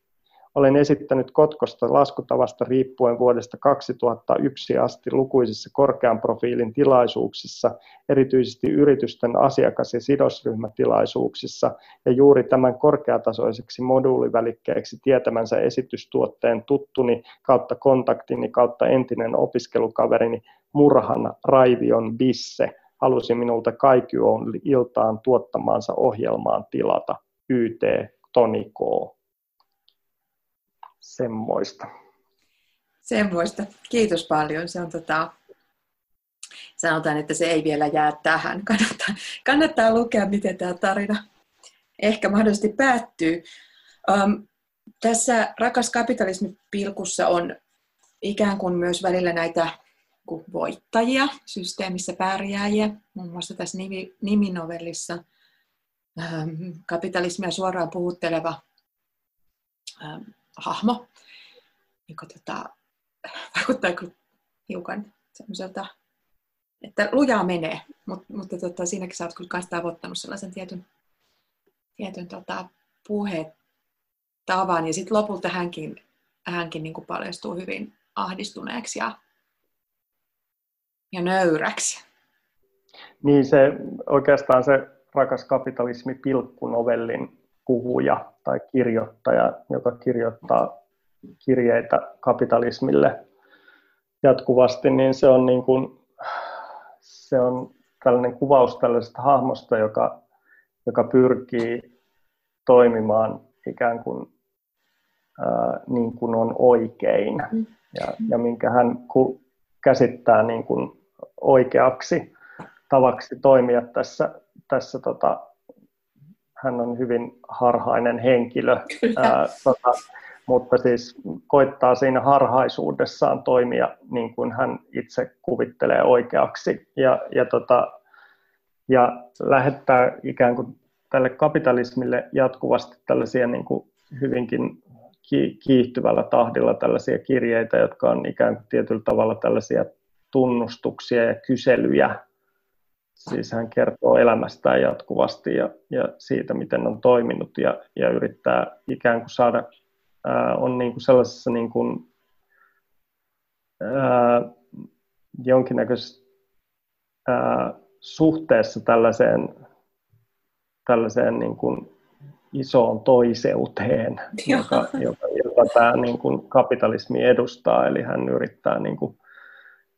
Olen esittänyt Kotkosta laskutavasta riippuen vuodesta 2001 asti lukuisissa korkean profiilin tilaisuuksissa, erityisesti yritysten asiakas- ja sidosryhmätilaisuuksissa, ja juuri tämän korkeatasoiseksi moduulivälikkeeksi tietämänsä esitystuotteen tuttuni kautta kontaktini kautta entinen opiskelukaverini Murhan Raivion Bisse halusi minulta kaikki on iltaan tuottamaansa ohjelmaan tilata YT Toni K. Semmoista. Semmoista. Kiitos paljon. Se on tota, sanotaan, että se ei vielä jää tähän. Kannattaa, kannattaa lukea, miten tämä tarina ehkä mahdollisesti päättyy. Um, tässä Rakas kapitalismi pilkussa on ikään kuin myös välillä näitä voittajia, systeemissä pärjääjiä, muun muassa tässä nimi, niminovellissa kapitalismia suoraan puhutteleva hahmo, joka tota, vaikuttaa kyllä hiukan semmoiselta, että lujaa menee, Mut, mutta tota, siinäkin sä oot kyllä kanssa tavoittanut sellaisen tietyn, tietyn tota, puhetavan, ja sitten lopulta hänkin, hänkin niin kuin paljastuu hyvin ahdistuneeksi ja, ja nöyräksi. Niin se oikeastaan se rakas kapitalismi pilkkunovellin puhuja tai kirjoittaja, joka kirjoittaa kirjeitä kapitalismille jatkuvasti, niin se on, niin kuin, se on tällainen kuvaus tällaisesta hahmosta, joka, joka pyrkii toimimaan ikään kuin, ää, niin kuin on oikein mm. ja, ja minkä hän ku, käsittää niin kuin oikeaksi tavaksi toimia tässä, tässä tota, hän on hyvin harhainen henkilö, ää, tota, mutta siis koittaa siinä harhaisuudessaan toimia niin kuin hän itse kuvittelee oikeaksi ja, ja, tota, ja lähettää ikään kuin tälle kapitalismille jatkuvasti tällaisia niin kuin hyvinkin kiihtyvällä tahdilla tällaisia kirjeitä, jotka on ikään kuin tietyllä tavalla tällaisia tunnustuksia ja kyselyjä. Siis hän kertoo elämästään jatkuvasti ja, ja siitä, miten on toiminut ja, ja yrittää ikään kuin saada, ää, on niin kuin sellaisessa niin kuin, ää, jonkinnäköisessä ää, suhteessa tällaiseen, tällaiseen niin kuin isoon toiseuteen, joka, joka, jota tämä niin kuin kapitalismi edustaa. Eli hän yrittää, niin kuin,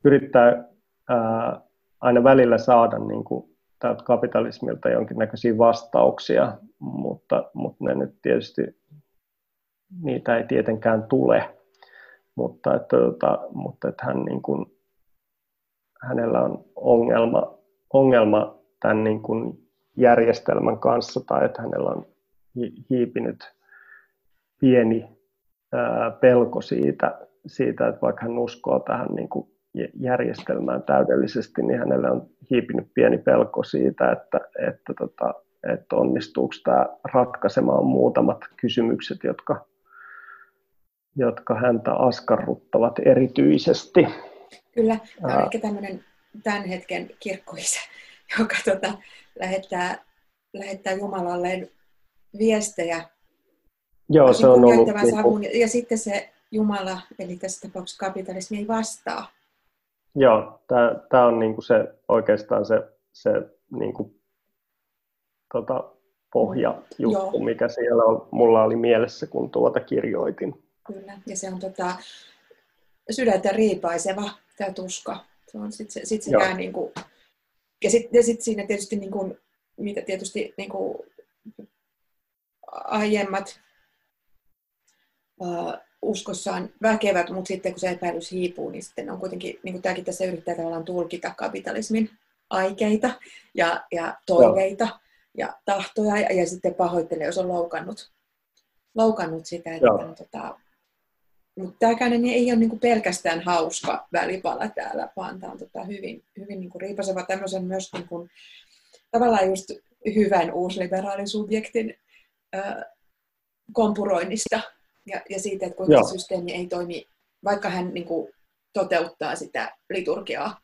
yrittää ää, aina välillä saada niin kuin, tältä kapitalismilta jonkinnäköisiä vastauksia, mutta, mutta ne nyt tietysti, niitä ei tietenkään tule. Mutta että, tota, mutta että hän niin kuin, hänellä on ongelma, ongelma tämän niin kuin järjestelmän kanssa tai että hänellä on hiipinyt pieni ää, pelko siitä, siitä, että vaikka hän uskoo tähän niin kuin järjestelmään täydellisesti, niin hänelle on hiipinyt pieni pelko siitä, että, että, tota, että onnistuuko tämä ratkaisemaan muutamat kysymykset, jotka, jotka häntä askarruttavat erityisesti. Kyllä, tämä on ehkä tämmöinen tämän hetken kirkkoisä, joka tota, lähettää, lähettää Jumalalleen viestejä. Joo, se on ollut... Savun, niin ja sitten se Jumala, eli tässä tapauksessa kapitalismi, ei vastaa. Joo, tämä on niinku se, oikeastaan se, se niinku, tota, pohjajuttu, Joo. mikä siellä on, mulla oli mielessä, kun tuota kirjoitin. Kyllä, ja se on tota, sydäntä riipaiseva, tämä tuska. Se on sit, sit sitä niin kuin, ja sitten sit siinä tietysti, niin kuin, mitä tietysti niin kuin, aiemmat uskossaan väkevät, mutta sitten kun se epäilys hiipuu, niin sitten on kuitenkin, niin kuin tämäkin tässä yrittää tavallaan tulkita kapitalismin aikeita ja, ja toiveita Joo. ja tahtoja ja, ja sitten pahoittelee, jos on loukannut, loukannut sitä. Että on, tota, mutta tämäkään ei ole niin kuin pelkästään hauska välipala täällä, vaan tämä on tota hyvin, hyvin niin kuin riipaseva tämmöisen myös niin kuin, tavallaan just hyvän uusliberaalisuubjektin kompuroinnista ja, ja siitä, että kuinka Joo. systeemi ei toimi, vaikka hän niin kuin, toteuttaa sitä liturgiaa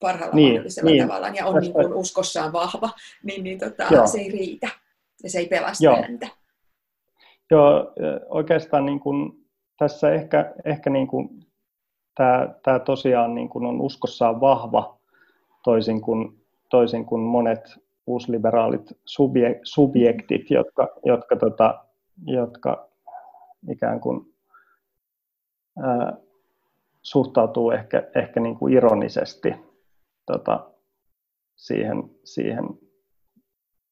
parhaalla niin, mahdollisella niin. tavalla ja on niin kuin, uskossaan vahva, niin, niin tota, se ei riitä ja se ei pelasta Joo. häntä. Joo, oikeastaan niin kuin, tässä ehkä, ehkä niin kuin, tämä, tämä tosiaan niin kuin on uskossaan vahva toisin kuin, toisin kuin monet uusliberaalit subje, subjektit, jotka, jotka, tota, jotka ikään kuin ää, suhtautuu ehkä, ehkä niin kuin ironisesti tota, siihen, siihen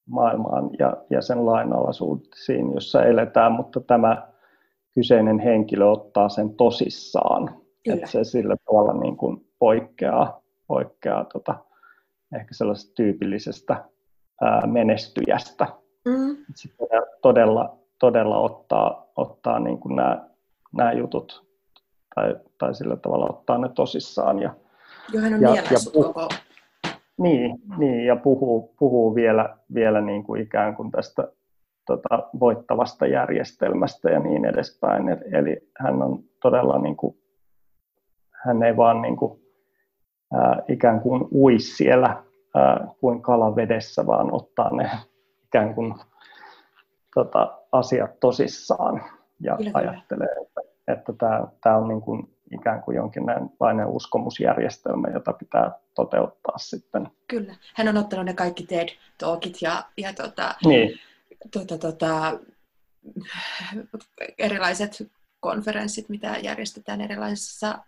maailmaan ja, ja sen lainalaisuuksiin, jossa eletään, mutta tämä kyseinen henkilö ottaa sen tosissaan. Kyllä. Että se sillä tavalla niin kuin poikkeaa, poikkeaa tota, ehkä sellaisesta tyypillisestä ää, menestyjästä. Mm. Se todella, todella ottaa, ottaa niin kuin nämä, nämä jutut tai, tai sillä tavalla ottaa ne tosissaan. Ja, Joo, hän on ja, ja puh- koko... Niin, niin, ja puhuu, puhuu vielä, vielä niin kuin ikään kuin tästä tota, voittavasta järjestelmästä ja niin edespäin. Eli hän on todella, niin kuin, hän ei vaan niin kuin, ää, ikään kuin ui siellä ää, kuin kala vedessä, vaan ottaa ne ikään kuin tota, asiat tosissaan ja Kyllä. ajattelee, että, että tämä, tämä on niin kuin ikään kuin jonkinlainen uskomusjärjestelmä, jota pitää toteuttaa sitten. Kyllä. Hän on ottanut ne kaikki TED-talkit ja, ja tota, niin. tota, tota, erilaiset konferenssit, mitä järjestetään erilaisissa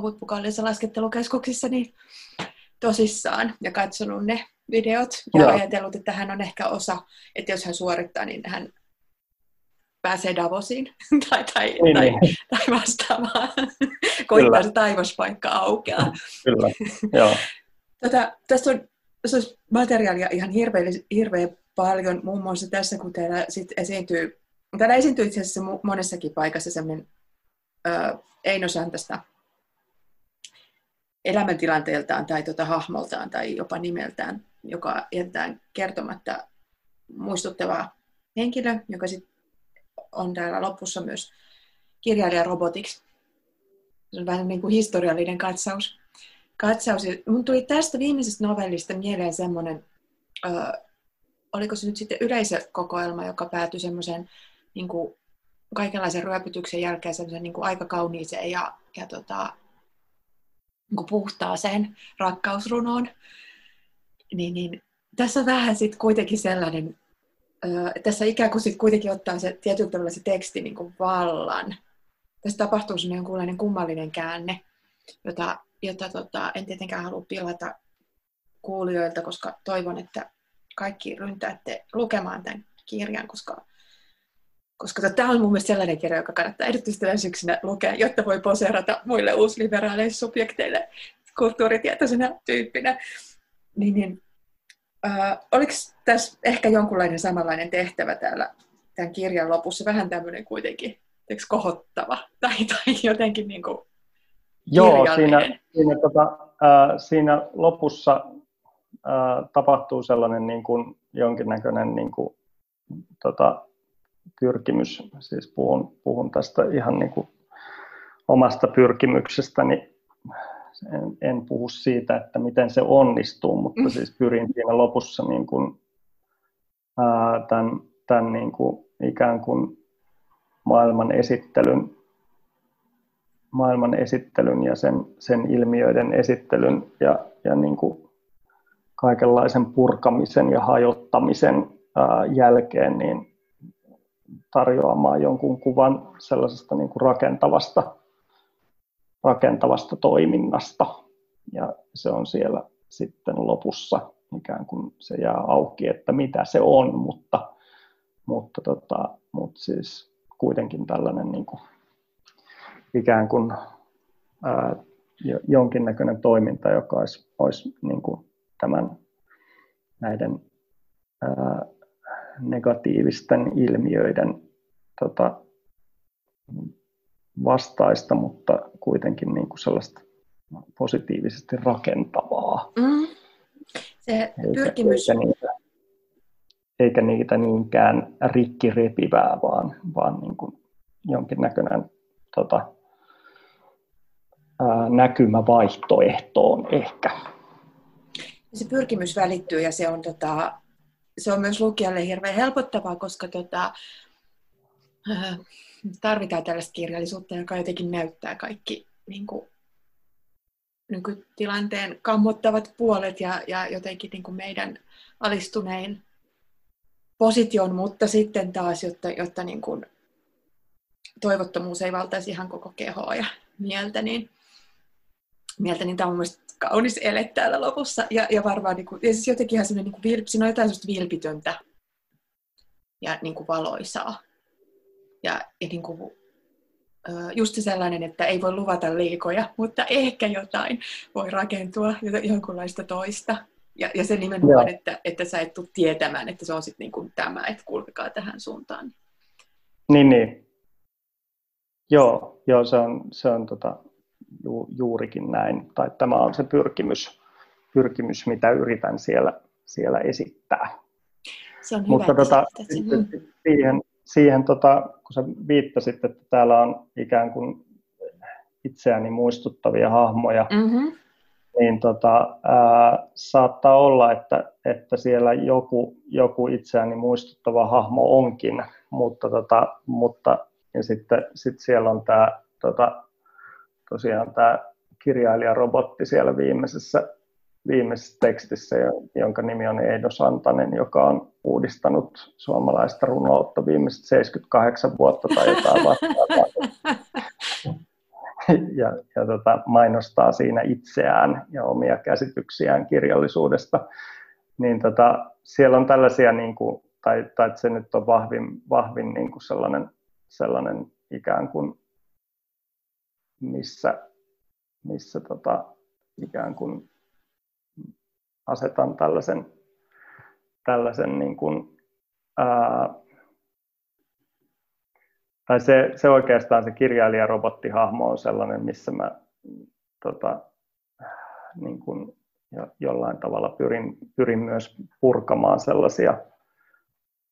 huippukallisissa laskettelukeskuksissa, niin tosissaan ja katsonut ne videot ja Joo. ajatellut, että hän on ehkä osa, että jos hän suorittaa, niin hän pääsee Davosiin tai, tai, niin, tai, niin. tai vastaavaan. Koittaa se taivaspaikka aukeaa. Kyllä, joo. Tota, tässä on, tässä on materiaalia ihan hirveän, hirveän paljon, muun muassa tässä, kun täällä sit esiintyy, täällä esiintyy itse asiassa monessakin paikassa semmoinen Eino Santasta elämäntilanteeltaan tai tuota hahmoltaan tai jopa nimeltään, joka jätetään kertomatta muistuttava henkilö, joka sit on täällä lopussa myös kirjailija robotiksi. Se on vähän niin kuin historiallinen katsaus. katsaus. mun tuli tästä viimeisestä novellista mieleen semmoinen, äh, oliko se nyt sitten yleisökokoelma, joka päätyi semmoiseen niin kuin kaikenlaisen ryöpytyksen jälkeen semmoisen niin kuin aika kauniiseen ja, ja tota, niin puhtaaseen rakkausrunoon. Niin, niin, tässä on vähän sitten kuitenkin sellainen tässä ikään kuin sit kuitenkin ottaa se tietyllä tavalla se teksti niin kuin vallan. Tässä tapahtuu sellainen kummallinen käänne, jota, jota tota, en tietenkään halua pilata kuulijoilta, koska toivon, että kaikki ryntäätte lukemaan tämän kirjan, koska, koska tämä on mun mielestä sellainen kirja, joka kannattaa erityisesti tänä syksynä lukea, jotta voi poseerata muille uusliberaaleille subjekteille kulttuuritietoisena tyyppinä. Niin, niin Äh, oliko tässä ehkä jonkunlainen samanlainen tehtävä täällä tämän kirjan lopussa? Vähän tämmöinen kuitenkin eikö kohottava tai, tai jotenkin niin kuin Joo, siinä, siinä, tota, äh, siinä lopussa äh, tapahtuu sellainen niin kuin, jonkinnäköinen niin kuin, tota, pyrkimys. Siis puhun, puhun tästä ihan niin kuin, omasta pyrkimyksestäni en, en puhu siitä, että miten se onnistuu, mutta mm. siis pyrin siinä lopussa niin kuin, ää, tämän, tämän niin kuin ikään kuin maailman esittelyn, maailman esittelyn ja sen, sen ilmiöiden esittelyn ja, ja niin kuin kaikenlaisen purkamisen ja hajottamisen ää, jälkeen niin tarjoamaan jonkun kuvan sellaisesta niin kuin rakentavasta rakentavasta toiminnasta. Ja se on siellä sitten lopussa ikään kuin se jää auki, että mitä se on, mutta, mutta, tota, mutta siis kuitenkin tällainen niin kuin, ikään kuin ää, jonkinnäköinen toiminta, joka olisi, olisi niin kuin tämän näiden ää, negatiivisten ilmiöiden tota, vastaista, mutta kuitenkin niin kuin sellaista positiivisesti rakentavaa. Mm. Se pyrkimys... Eikä, eikä, niitä, eikä niitä niinkään rikki repivää, vaan, vaan niin kuin jonkinnäköinen tota, ää, näkymä vaihtoehtoon ehkä. Se pyrkimys välittyy ja se on, tota, se on myös lukijalle hirveän helpottavaa, koska tota, äh, tarvitaan tällaista kirjallisuutta, joka jotenkin näyttää kaikki niin kuin, nykytilanteen kammottavat puolet ja, ja jotenkin niin kuin meidän alistunein position, mutta sitten taas, jotta, jotta niin kuin toivottomuus ei valtaisi ihan koko kehoa ja mieltä, niin, mieltä, niin tämä on mielestäni kaunis ele täällä lopussa. Ja, ja varmaan niin kuin, ja siis jotenkin ihan semmoinen, niin kuin, siinä on jotain sellaista vilpitöntä ja niin kuin valoisaa. Ja, ja niin kuin, just sellainen, että ei voi luvata liikoja, mutta ehkä jotain voi rakentua, jonkunlaista toista. Ja, ja se nimenomaan, että, että sä et tule tietämään, että se on sitten niin kuin tämä, että kulkekaa tähän suuntaan. Niin, niin. Joo, joo se on, se on tota, ju, juurikin näin. Tai tämä on se pyrkimys, pyrkimys mitä yritän siellä, siellä esittää. Se on Mutta hyvä, tota, siihen, siihen tota, kun sä viittasit, että täällä on ikään kuin itseäni muistuttavia hahmoja, mm-hmm. niin tota, ää, saattaa olla, että, että siellä joku, joku itseäni muistuttava hahmo onkin, mutta, tota, mutta ja sitten sit siellä on tämä tota, tosiaan tämä kirjailijarobotti siellä viimeisessä, viimeisessä tekstissä, jonka nimi on Eido Santanen, joka on uudistanut suomalaista runoutta viimeiset 78 vuotta tai jotain vastaavaa. ja, ja tota, mainostaa siinä itseään ja omia käsityksiään kirjallisuudesta. Niin tota, siellä on tällaisia, niin kuin, tai, tai se nyt on vahvin, vahvin niin kuin sellainen, sellainen ikään kuin, missä, missä tota, ikään kuin asetan tällaisen, tällaisen niin kuin, ää, tai se, se oikeastaan se kirjailijarobottihahmo on sellainen, missä mä tota, niin kuin jo, jollain tavalla pyrin, pyrin myös purkamaan sellaisia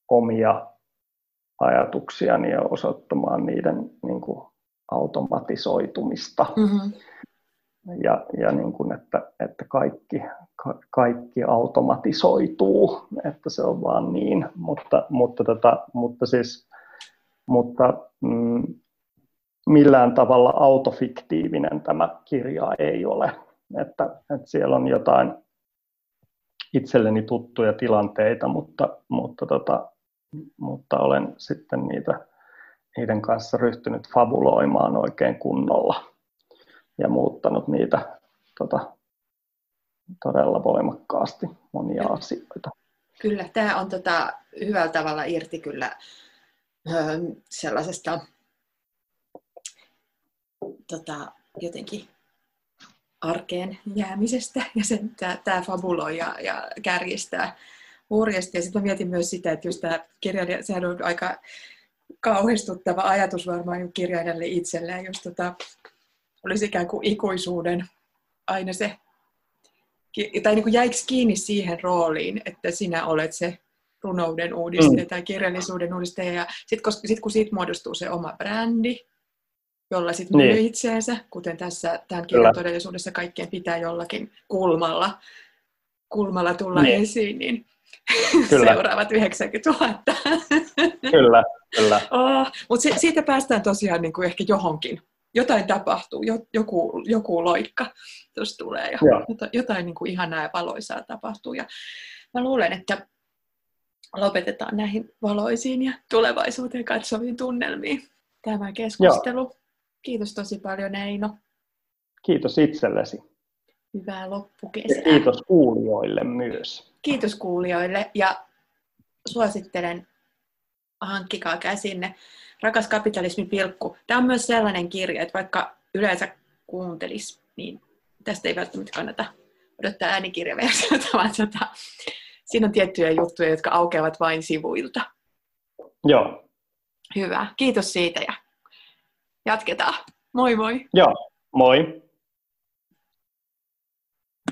omia ajatuksiani ja osoittamaan niiden niin kuin, automatisoitumista. Mm-hmm. Ja, ja niin kuin, että, että kaikki, ka, kaikki automatisoituu, että se on vaan niin. Mutta, mutta, tota, mutta siis mutta mm, millään tavalla autofiktiivinen tämä kirja ei ole. Että, että siellä on jotain itselleni tuttuja tilanteita, mutta, mutta, tota, mutta olen sitten niitä, niiden kanssa ryhtynyt fabuloimaan oikein kunnolla ja muuttanut niitä tota, todella voimakkaasti monia asioita. Kyllä, tämä on tota, hyvällä tavalla irti kyllä sellaisesta tota, jotenkin arkeen jäämisestä ja sen, tämä fabuloi ja, ja kärjistää hurjasti. Ja sitten mietin myös sitä, että just tämä kirjailija, sehän on aika kauhistuttava ajatus varmaan kirjailijalle itselleen, jos tota, olisi ikään kuin ikuisuuden aina se, tai niin kuin jäikö kiinni siihen rooliin, että sinä olet se runouden uudistaja mm. tai kirjallisuuden uudistaja. Ja sitten kun, sit, kun siitä muodostuu se oma brändi, jolla sitten myy niin. itseensä, kuten tässä tämän kirjan todellisuudessa kaikkien pitää jollakin kulmalla, kulmalla tulla niin. esiin, niin kyllä. seuraavat 90 000. kyllä, kyllä. Oh, Mutta siitä päästään tosiaan niin kuin ehkä johonkin. Jotain tapahtuu, joku, joku loikka tuossa tulee ja jotain, jotain niin kuin ihanaa ja valoisaa tapahtuu. Ja mä luulen, että lopetetaan näihin valoisiin ja tulevaisuuteen katsoviin tunnelmiin tämä keskustelu. Joo. Kiitos tosi paljon Eino. Kiitos itsellesi. Hyvää loppukesää. Ja kiitos kuulijoille myös. Kiitos kuulijoille ja suosittelen, hankkikaa käsinne. Rakas kapitalismi pilkku. Tämä on myös sellainen kirja, että vaikka yleensä kuuntelis, niin tästä ei välttämättä kannata odottaa äänikirjaversiota, vaan tota, siinä on tiettyjä juttuja, jotka aukeavat vain sivuilta. Joo. Hyvä. Kiitos siitä ja jatketaan. Moi moi. Joo, moi.